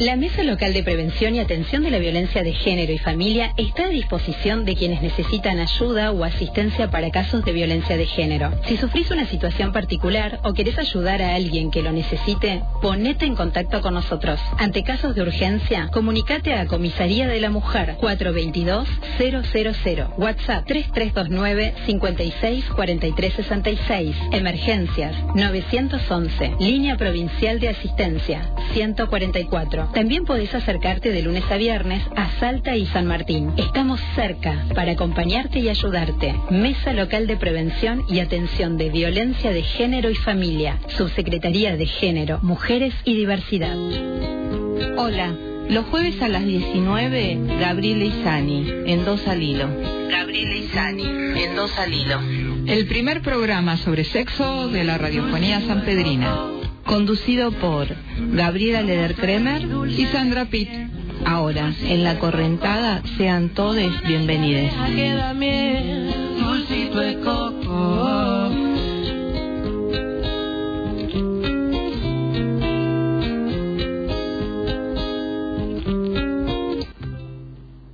La Mesa Local de Prevención y Atención de la Violencia de Género y Familia está a disposición de quienes necesitan ayuda o asistencia para casos de violencia de género. Si sufrís una situación particular o querés ayudar a alguien que lo necesite, ponete en contacto con nosotros. Ante casos de urgencia, comunicate a Comisaría de la Mujer 422-000, WhatsApp 3329 564366, Emergencias 911, Línea Provincial de Asistencia 144. También podés acercarte de lunes a viernes a Salta y San Martín. Estamos cerca para acompañarte y ayudarte. Mesa Local de Prevención y Atención de Violencia de Género y Familia. Subsecretaría de Género, Mujeres y Diversidad. Hola, los jueves a las 19, Gabriela Isani, en Dos al Hilo. Gabriela Isani, en Dos al Hilo. El primer programa sobre sexo de la radiofonía sanpedrina. Conducido por Gabriela Lederkremer y Sandra Pitt. Ahora, en la correntada, sean todos bienvenidos.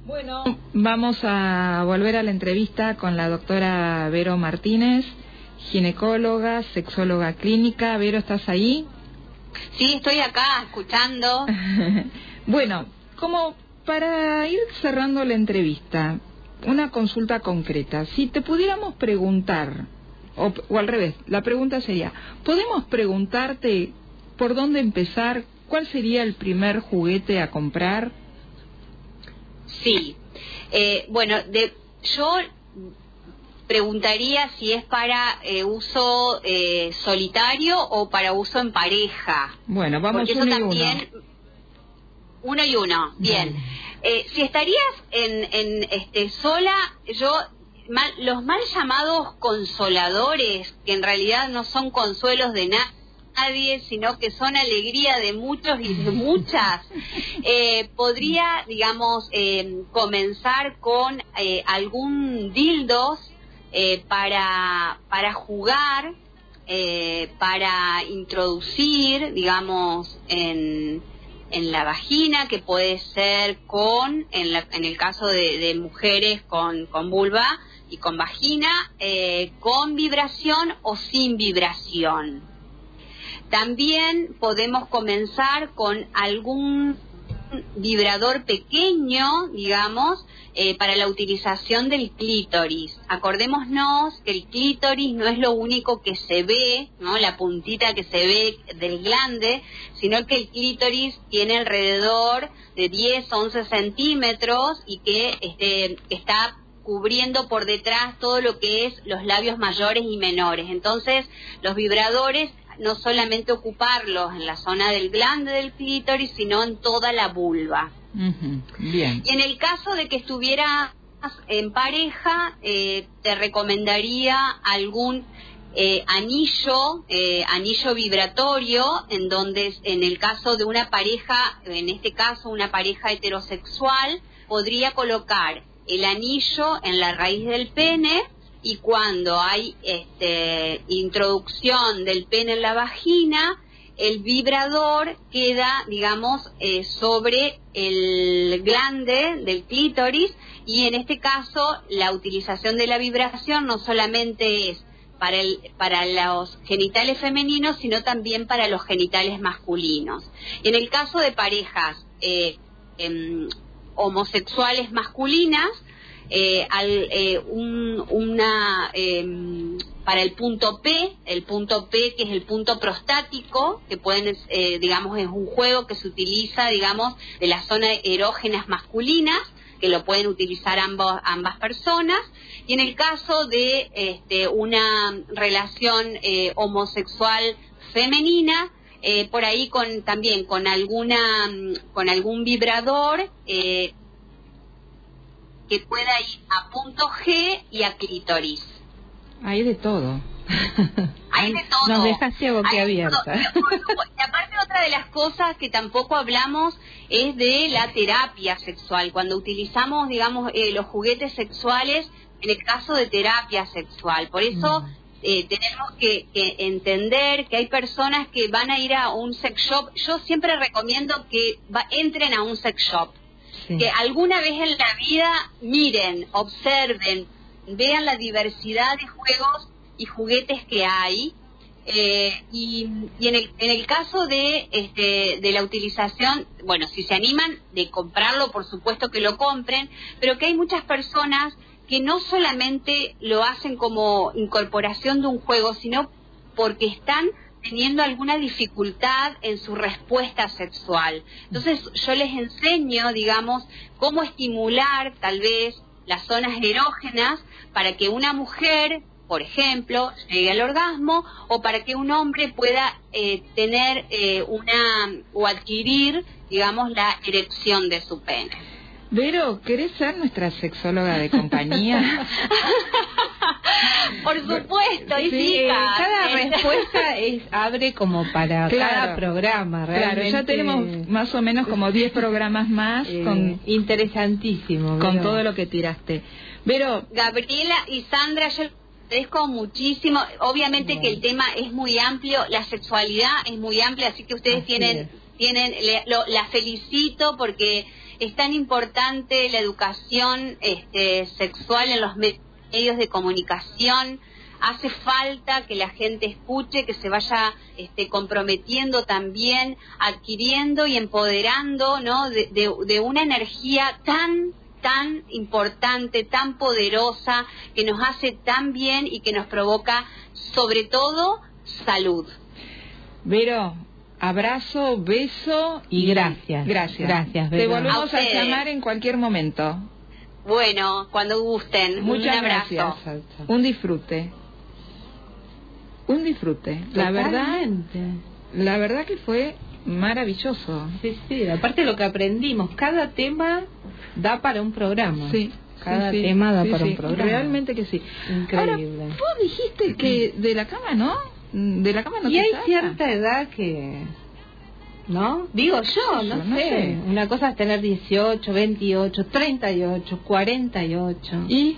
Bueno, vamos a volver a la entrevista con la doctora Vero Martínez, ginecóloga, sexóloga clínica. Vero, ¿estás ahí? Sí, estoy acá escuchando. bueno, como para ir cerrando la entrevista, una consulta concreta. Si te pudiéramos preguntar, o, o al revés, la pregunta sería, ¿podemos preguntarte por dónde empezar? ¿Cuál sería el primer juguete a comprar? Sí. Eh, bueno, de, yo preguntaría si es para eh, uso eh, solitario o para uso en pareja. Bueno, vamos Porque uno eso y también, uno y uno, bien. Eh, si estarías en, en este, sola, yo mal- los mal llamados consoladores, que en realidad no son consuelos de na- nadie, sino que son alegría de muchos y de muchas, eh, podría, digamos, eh, comenzar con eh, algún dildos eh, para, para jugar, eh, para introducir, digamos, en, en la vagina, que puede ser con, en, el caso de, de mujeres con, con vulva y con vagina, eh, con vibración o sin vibración. También podemos comenzar con algún vibrador pequeño, digamos, eh, para la utilización del clítoris. Acordémonos que el clítoris no es lo único que se ve, ¿no? La puntita que se ve del glande, sino que el clítoris tiene alrededor de 10, 11 centímetros y que este, está cubriendo por detrás todo lo que es los labios mayores y menores. Entonces, los vibradores no solamente ocuparlos en la zona del glande del clítoris, sino en toda la vulva. Bien. Y en el caso de que estuvieras en pareja, eh, te recomendaría algún eh, anillo, eh, anillo vibratorio, en donde en el caso de una pareja, en este caso una pareja heterosexual, podría colocar el anillo en la raíz del pene y cuando hay este, introducción del pene en la vagina, el vibrador queda, digamos, eh, sobre el glande del clítoris y en este caso la utilización de la vibración no solamente es para, el, para los genitales femeninos, sino también para los genitales masculinos. En el caso de parejas eh, em, homosexuales masculinas, eh, eh, em, para el punto P, el punto P que es el punto prostático, que pueden, eh, digamos, es un juego que se utiliza, digamos, de las zonas erógenas masculinas, que lo pueden utilizar ambos, ambas personas. Y en el caso de este, una relación homosexual femenina, por ahí con también con alguna con algún vibrador que pueda ir a punto G y a clítoris. Hay de todo. Hay de todo. Nos dejaste boquiabierta. Aparte, otra de las cosas que tampoco hablamos es de la terapia sexual. Cuando utilizamos, digamos, eh, los juguetes sexuales, en el caso de terapia sexual. Por eso. Mm. Eh, tenemos que, entender que hay personas que van a ir a un sex shop. Yo siempre recomiendo que entren a un sex shop que alguna vez en la vida miren, observen, vean la diversidad de juegos y juguetes que hay. Eh, y, en, el, en el caso de, este, de la utilización, bueno, si se animan de comprarlo, por supuesto que lo compren, pero que hay muchas personas que no solamente lo hacen como incorporación de un juego, sino porque están teniendo alguna dificultad en su respuesta sexual. Entonces yo les enseño, digamos, cómo estimular tal vez las zonas erógenas para que una mujer, por ejemplo, llegue al orgasmo o para que un hombre pueda eh, tener eh, una o adquirir, digamos, la erección de su pene. Vero, ¿querés ser nuestra sexóloga de compañía? Por supuesto, y sí, cada respuesta es abre como para cada programa, Claro, ya tenemos más o menos como 10 programas más eh, con interesantísimo con todo lo que tiraste. Vero, Gabriela y Sandra, yo agradezco muchísimo. Obviamente que el tema es muy amplio, la sexualidad es muy amplia, así que ustedes tienen tienen la felicito porque es tan importante la educación este, sexual en los medios de comunicación. Hace falta que la gente escuche, que se vaya este, comprometiendo también, adquiriendo y empoderando ¿no? de, una energía tan tan importante, tan poderosa, que nos hace tan bien y que nos provoca sobre todo salud. Vero, abrazo, beso y gracias. Gracias. Gracias. Te volvemos a, llamar en cualquier momento. Bueno, cuando gusten. Muchas gracias. Un disfrute. Un disfrute. La verdad, la verdad que fue maravilloso. Sí, sí. Aparte lo que aprendimos, cada tema da para un programa. Sí. Cada tema da para un programa. Realmente que sí. Increíble. Ahora, vos dijiste que de la cama, ¿no? De la cama no y hay cierta edad que ¿no? Digo yo, no, sé. Una cosa es tener 18, 28, 38, 48. ¿Y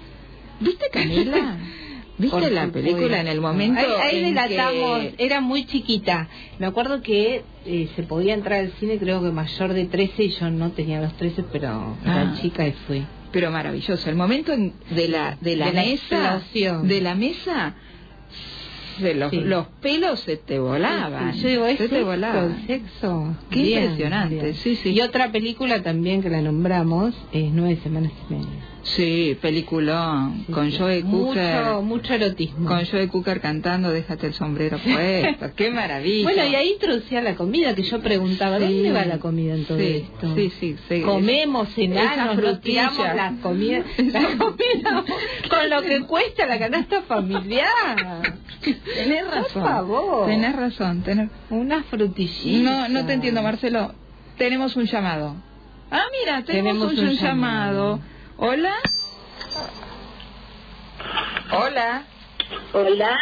viste Camila? ¿Viste la película en el momento? Ahí, ahí delatamos, era muy chiquita. Me acuerdo que eh, se podía entrar al cine, creo que mayor de 13, y yo no tenía los 13, pero era ah. chica y fui. Pero maravilloso. El momento de la, de la mesa, de la mesa, los, los pelos se te volaban. Yo digo, ¿es se te sexo? Qué impresionante. Sí, sí. Y otra película también que la nombramos es Nueve Semanas y Media. Sí, peliculón, con Joe Cooker. Mucho, mucho erotismo. Con Joe Cooker cantando Déjate el sombrero puesto. ¡Qué maravilla! Bueno, y ahí introducía la comida, que yo preguntaba, ¿dónde va la comida en todo esto? Sí, sí, sí. Comemos, cenamos, nos tiramos la comida, la comida con lo que cuesta la canasta familiar. Tenés razón. Por favor. Tenés razón. Tenés... Una frutillita. No, no te entiendo, Marcelo. Tenemos un llamado. Ah, mira, tenemos, un, llamado. Hola. Hola. Hola.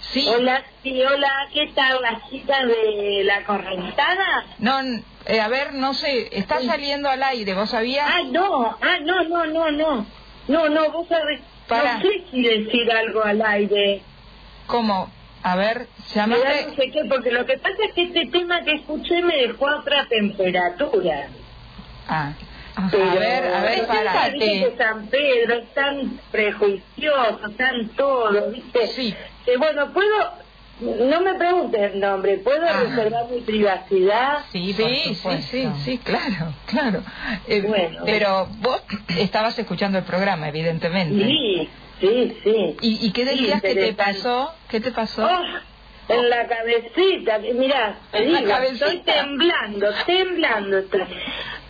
Sí. Hola, sí, hola, ¿qué tal la chica de la correntada? No, eh, a ver, no sé, está saliendo al aire, ¿vos sabías? Ah, no, ah, no, no, no, no. No, no, vos sabés, Para. no sé si decir algo al aire. ¿Cómo? A ver, Mirá, llamate... no sé qué, porque lo que pasa es que este tema que escuché me dejó a otra temperatura. Ah, Pero, a ver, a ver, es que para. viste que San Pedro es tan prejuicioso, tan todo, ¿viste? Sí. Que bueno, puedo, no me preguntes el nombre, ¿puedo Ajá. reservar mi privacidad? Sí, sí, sí, sí, sí, claro, claro. Eh, Bueno. Pero vos estabas escuchando el programa, evidentemente. Sí, sí, sí. ¿Y, y qué Sí, decías que te pasó? ¿Qué te pasó? Oh, en la cabecita, mirá, te digo, cabecita. estoy temblando, temblando. estoy.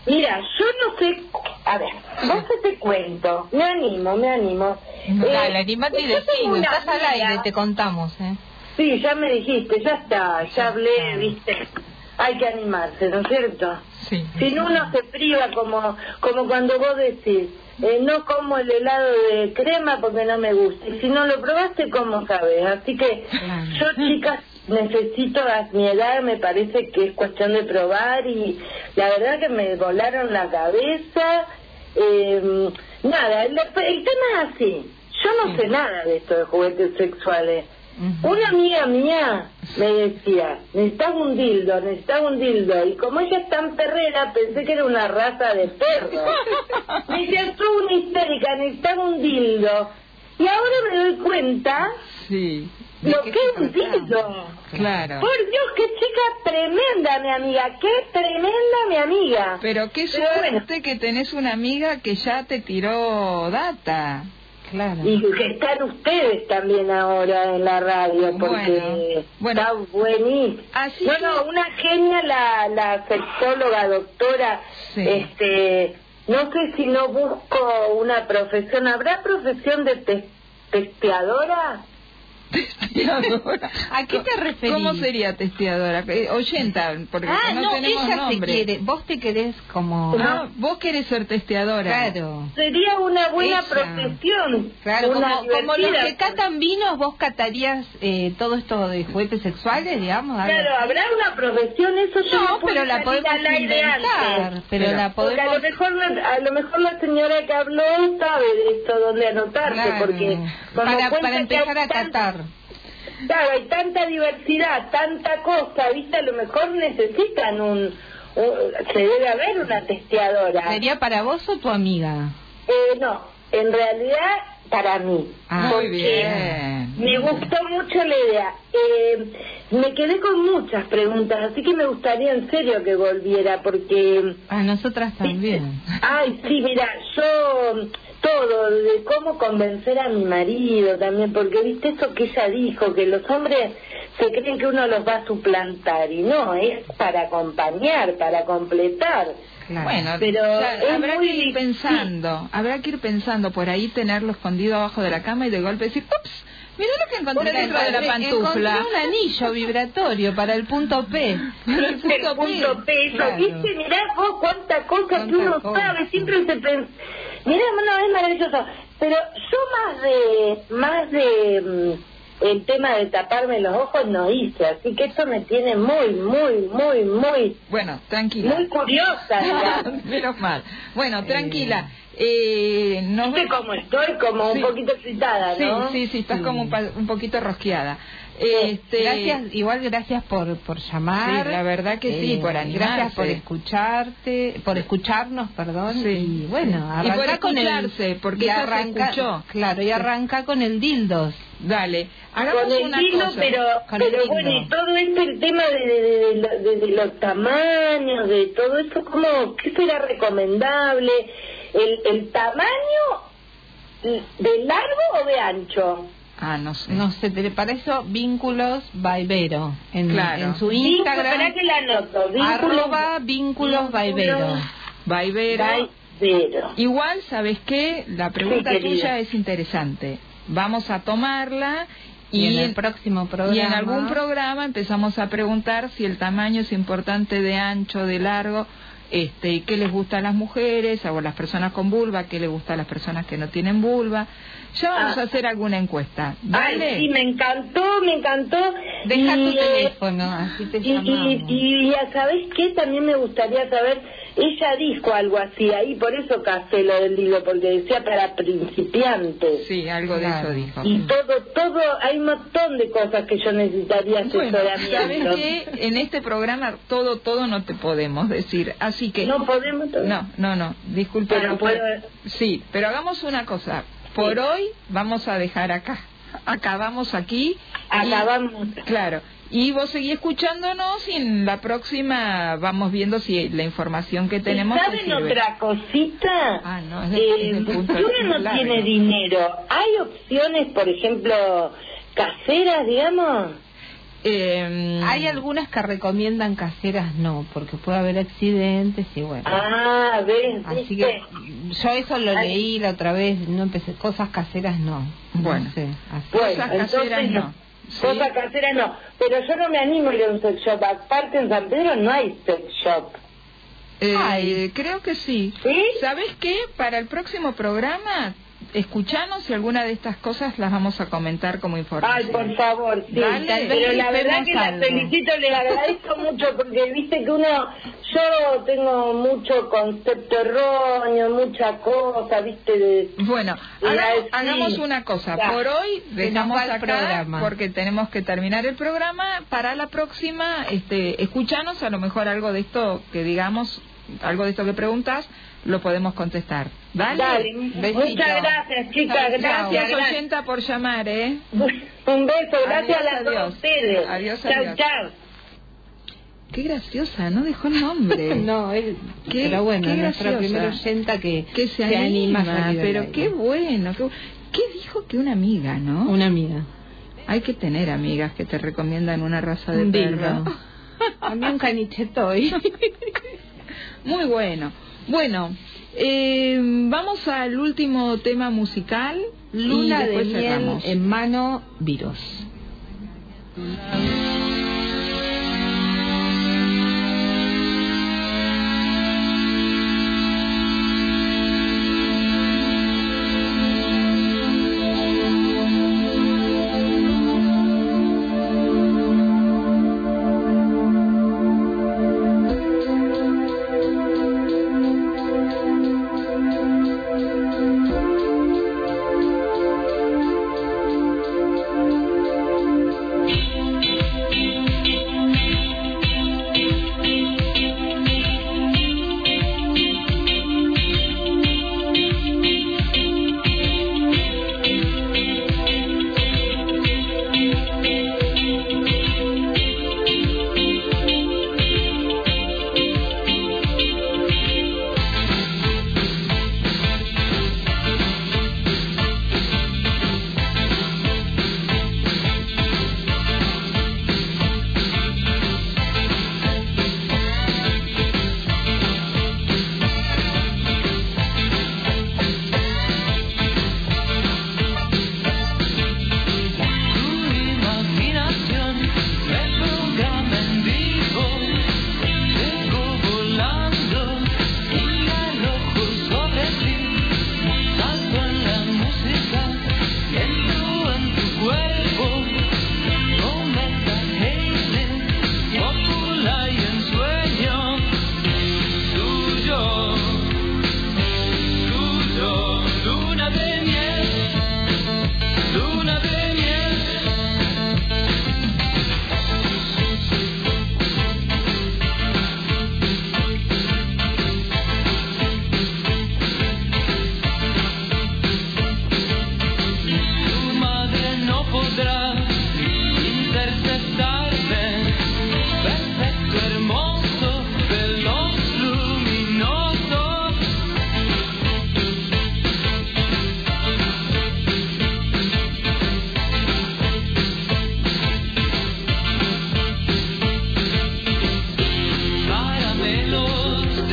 Mira, yo no sé, a ver, vos que te cuento, me animo, me animo. Eh, Dale, animate y una estás al aire, te contamos, ¿eh? Sí, ya me dijiste, ya está, ya hablé, viste. Hay que animarse, ¿no es cierto? Sí. Si no, uno se priva como, como cuando vos decís, eh, no como el helado de crema porque no me gusta. Y si no lo probaste, ¿cómo sabes? Así que yo, chicas, necesito a mi edad, me parece que es cuestión de probar y la verdad que me volaron la cabeza. Eh, nada, el, el tema es así. Yo no sé nada de esto de juguetes sexuales. Una amiga mía me decía, necesitaba un dildo, necesitaba un dildo. Y como ella es tan perrera, pensé que era una raza de perro. me decía, soy una histérica, necesitaba un dildo. Y ahora me doy cuenta Sí. lo que es un dildo. Claro. Por Dios, qué chica tremenda, mi amiga, qué tremenda mi amiga. Pero qué Pero bueno. suerte que tenés una amiga que ya te tiró data. Claro. Y que están ustedes también ahora en la radio, porque Bueno, bueno. está buenísimo. Así no, que- no, una genia la, la sexóloga, doctora. Sí. Este, no sé si no busco una profesión. ¿Habrá profesión de te- testeadora? Testeadora. ¿A qué te referís? ¿Cómo sería testeadora? Eh, Oyenta, porque Ah, no, no, tenemos ella nombre. te quiere, vos te querés como... Ah, vos querés ser testeadora. Claro. Sería una buena Ella. profesión. Claro, una como, como los que catan vinos, vos catarías eh, todo esto de juguetes sexuales, digamos. Claro, habrá una profesión, eso yo No, pero la podemos inventar, pero la Porque a podemos... lo mejor la, a lo mejor la señora que habló sabe de esto dónde anotarse Claro. porque para, cuenta para que empezar a tan- catar. Claro, hay tanta diversidad tanta cosa viste a lo mejor necesitan un, un- se debe haber una testeadora ¿Sería para vos o tu amiga? eh, no en realidad para mí Ah, Muy bien. me gustó mucho la idea. Eh, me quedé con muchas preguntas, así que me gustaría en serio que volviera, porque... A nosotras también. Ay, sí, mira, yo todo, de cómo convencer a mi marido también, porque viste eso que ella dijo, que los hombres se creen que uno los va a suplantar, y no, es para acompañar, para completar. Claro. Bueno, Pero habrá muy que ir pensando, habrá que ir pensando por ahí, tenerlo escondido abajo de la cama y de golpe decir, ups, mira lo que encontré dentro de la pantufla. encontré un anillo vibratorio para el punto P. Para el el punto punto P, Claro. ¿viste? Mirá vos cuánta cosa que Cuánta uno cosa. sabe, siempre se Mirá, no, es maravilloso. Pero yo más de, más de mm, el tema de taparme los ojos no hice, así que esto me tiene muy, muy, muy, muy, Bueno, tranquila. muy curiosa. Menos mal. Bueno, tranquila. Eh, nos ¿Viste cómo estoy? Como Sí. un poquito excitada, ¿no? sí, sí, estás Sí. como un, pa- un poquito rosqueada. Este, Gracias, igual gracias por, por llamar. Sí, la verdad que sí, por animarse. Gracias por escucharte, por escucharnos, perdón. Sí, y bueno, sí. Y por arranca con el porque y eso se arranca, escuchó. Claro, y arranca con el dildos. Dale, hagamos con el una hilo, cosa. pero, Con el pero hilo. bueno, y todo esto, el tema de, de, de, de lo- de- de los tamaños, de todo esto, ¿cómo, ¿qué será recomendable? ¿El, el tamaño de largo o de ancho? Ah, no sé. No sé, te- para eso vínculos Vaivero en, Claro. en su Instagram. que la anoto. Arroba vínculos Vaivero. Vaivero. Vaivero. Igual, ¿sabes qué? La pregunta Sí, tuya es interesante. Vamos a tomarla Y, y, en el próximo programa. y en algún programa empezamos a preguntar si el tamaño es importante de ancho, de largo. este, qué les gusta a las mujeres o a las personas con vulva, qué les gusta a las personas que no tienen vulva. Ya vamos Ah. a hacer alguna encuesta. Ay, ¿Vale? sí, me encantó, me encantó. Deja Y, tu eh, teléfono, así te Y, y, llamamos. y, ya ¿sabés qué? También me gustaría saber, ella dijo algo así, ahí por eso casé lo del libro, porque decía para principiantes. Sí, algo de eso dijo. Y todo, todo, hay un montón de cosas que yo necesitaría Bueno, asesoramiento. ¿sabes qué? En este programa todo, todo no te podemos decir, así que... No podemos todo. No, no, no, disculpa. Pero no puedo- Sí, pero hagamos una cosa. Por hoy vamos a dejar acá. Acabamos aquí. y- Acabamos. claro. Y vos seguís escuchándonos y en la próxima vamos viendo si la información que tenemos te ¿Saben otra cosita? Ah, no, es de- Eh, es punto si uno no tiene dinero, ¿hay opciones, por ejemplo, caseras, digamos? Eh, Hay algunas que recomiendan caseras no, porque puede haber accidentes y bueno. Ah, ves, Así ¿viste? que yo eso lo Ay. leí la otra vez, no empecé, cosas caseras no. Bueno. no sé, así. Bueno, Cosas caseras entonces no. ¿sí? Cosas caseras no. Pero yo no me animo a ir a un sex shop. Aparte en San Pedro no hay sex shop. Eh, Ay. creo que sí. ¿Sí? ¿Sabes qué? Para el próximo programa, escuchanos y alguna de estas cosas las vamos a comentar como Ay, información. por favor, sí. Dale. Tal vez Pero la verdad que las felicito, les agradezco mucho porque viste que uno, yo tengo mucho concepto erróneo, mucha cosa, viste, de... Bueno, hagamos, hagamos una cosa. Ya. Por hoy dejamos el acá programa. porque tenemos que terminar el programa. Para la próxima, este, escuchanos a lo mejor algo de esto que digamos, algo de esto que preguntas, lo podemos contestar. ¿Vale? Dale, Besito. muchas gracias, chicas, gracias. Gracias, gracias. oyenta, por llamar, ¿eh? Un beso, gracias Adiós, a las dos adiós. ustedes. Adiós, chao, adiós. chao. Qué graciosa, no dejó el nombre. no, él, Qué- pero bueno, qué nuestra graciosa. primera oyenta que, que se, anima, a pero qué bueno. Qué, qué dijo que una amiga, no? Una amiga. Hay que tener amigas que te recomiendan una raza de Un perro. A mí un canicheto hoy. Muy bueno. Bueno, eh, vamos al último tema musical. Luna y de después miel cerramos. en mano, virus.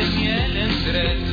de hiel entre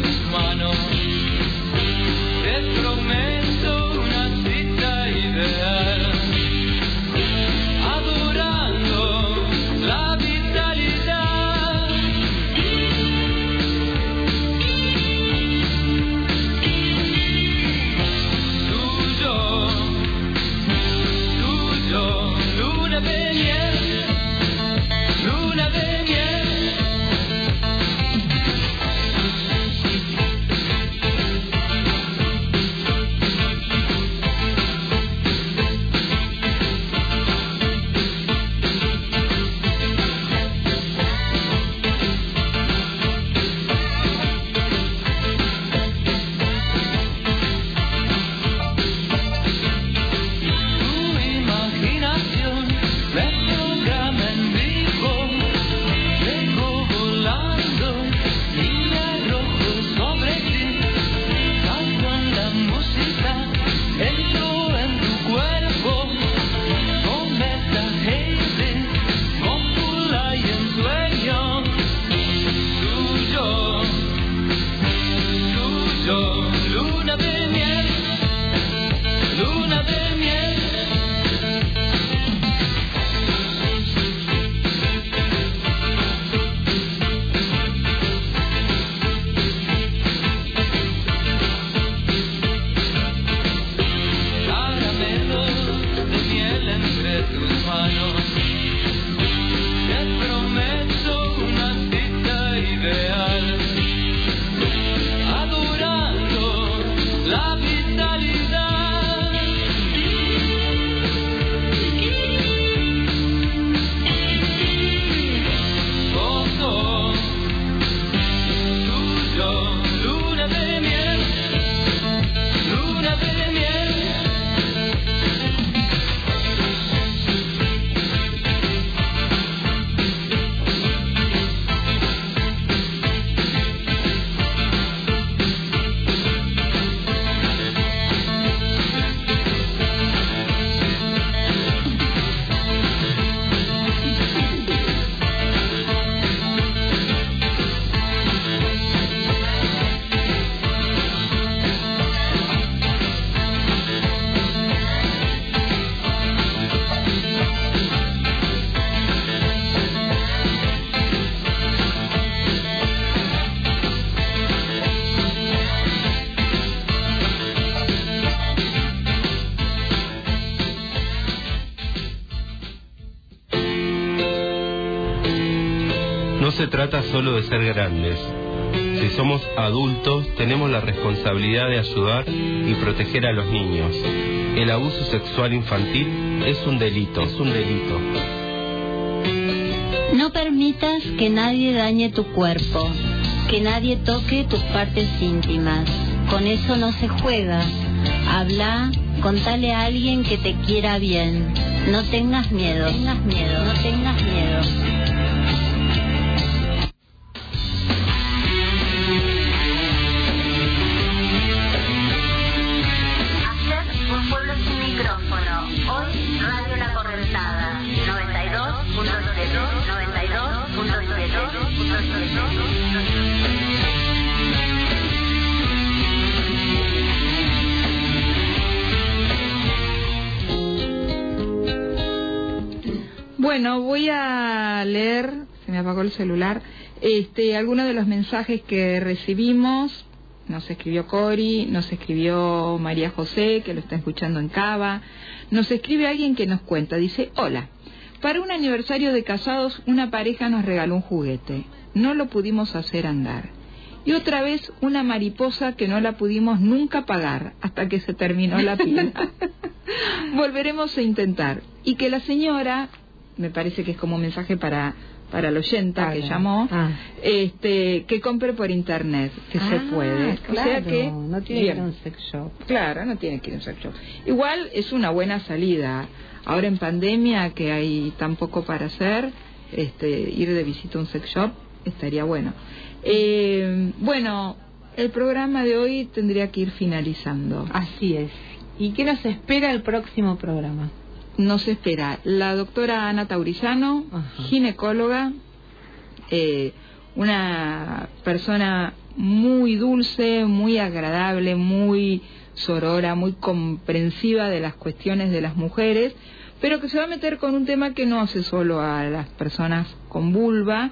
trata solo de ser grandes. Si somos adultos, tenemos la responsabilidad de ayudar y proteger a los niños. El abuso sexual infantil es un delito, es un delito. No permitas que nadie dañe tu cuerpo, que nadie toque tus partes íntimas. Con eso no se juega. Habla, contale a alguien que te quiera bien. No tengas miedo, no tengas miedo, no tengas miedo. Bueno, voy a leer, se me apagó el celular, este, algunos de los mensajes que recibimos. Nos escribió Cori, nos escribió María José, que lo está escuchando en Cava. Nos escribe alguien que nos cuenta, dice, hola, para un aniversario de casados una pareja nos regaló un juguete. No lo pudimos hacer andar. Y otra vez una mariposa que no la pudimos nunca pagar hasta que se terminó la pila. Volveremos a intentar. Y que la señora me parece que es como un mensaje para para el oyenta que llamó, ah. este, que compre por internet, que se ah, puede. o sea que no tiene que ir a un sex shop. Claro, no tiene que ir a un sex shop. Igual es una buena salida. Ahora en pandemia que hay tan poco para hacer, este, ir de visita a un sex shop estaría bueno. Eh, bueno, el programa de hoy tendría que ir finalizando. Así es. ¿Y qué nos espera el próximo programa? Nos espera. La doctora Ana Taurizano, ginecóloga, eh, una persona muy dulce, muy agradable, muy sorora, muy comprensiva de las cuestiones de las mujeres, pero que se va a meter con un tema que no hace solo a las personas con vulva,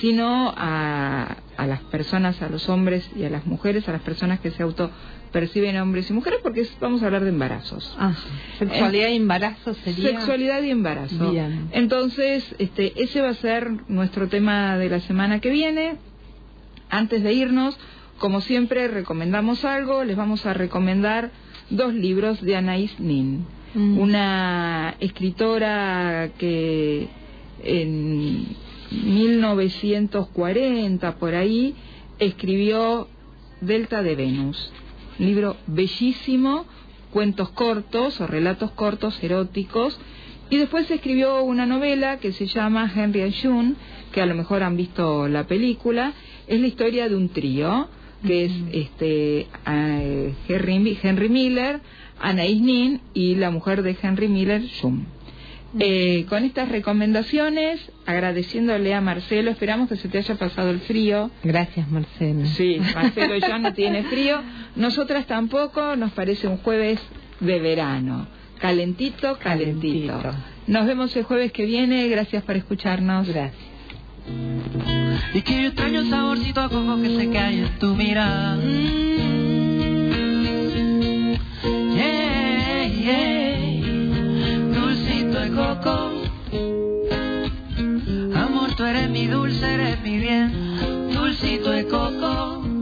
sino a, a las personas, a los hombres y a las mujeres, a las personas que se auto perciben hombres y mujeres porque vamos a hablar de embarazos. Ah, sexualidad y embarazo sería. Sexualidad y embarazo. Entonces, este, ese va a ser nuestro tema de la semana que viene. Antes de irnos, como siempre, recomendamos algo. Les vamos a recomendar dos libros de Anaïs Nin, mm. una escritora que en 1940 por ahí escribió Delta de Venus libro bellísimo, cuentos cortos o relatos cortos eróticos. Y después escribió una novela que se llama Henry and June, que a lo mejor han visto la película. Es la historia de un trío, que es este Henry, Henry Miller, Anaïs Nin y la mujer de Henry Miller, June. Eh, con estas recomendaciones, agradeciéndole a Marcelo, esperamos que se te haya pasado el frío. Gracias, Marcelo. Sí, Marcelo ya no tiene frío. Nosotras tampoco, nos parece un jueves de verano. Calentito, calentito. Nos vemos el jueves que viene. Gracias por escucharnos. Gracias. Y que yo extraño saborcito a coco que se cae en tu mirada. Coco. Amor, tú eres mi dulce, eres mi bien, dulcito de coco.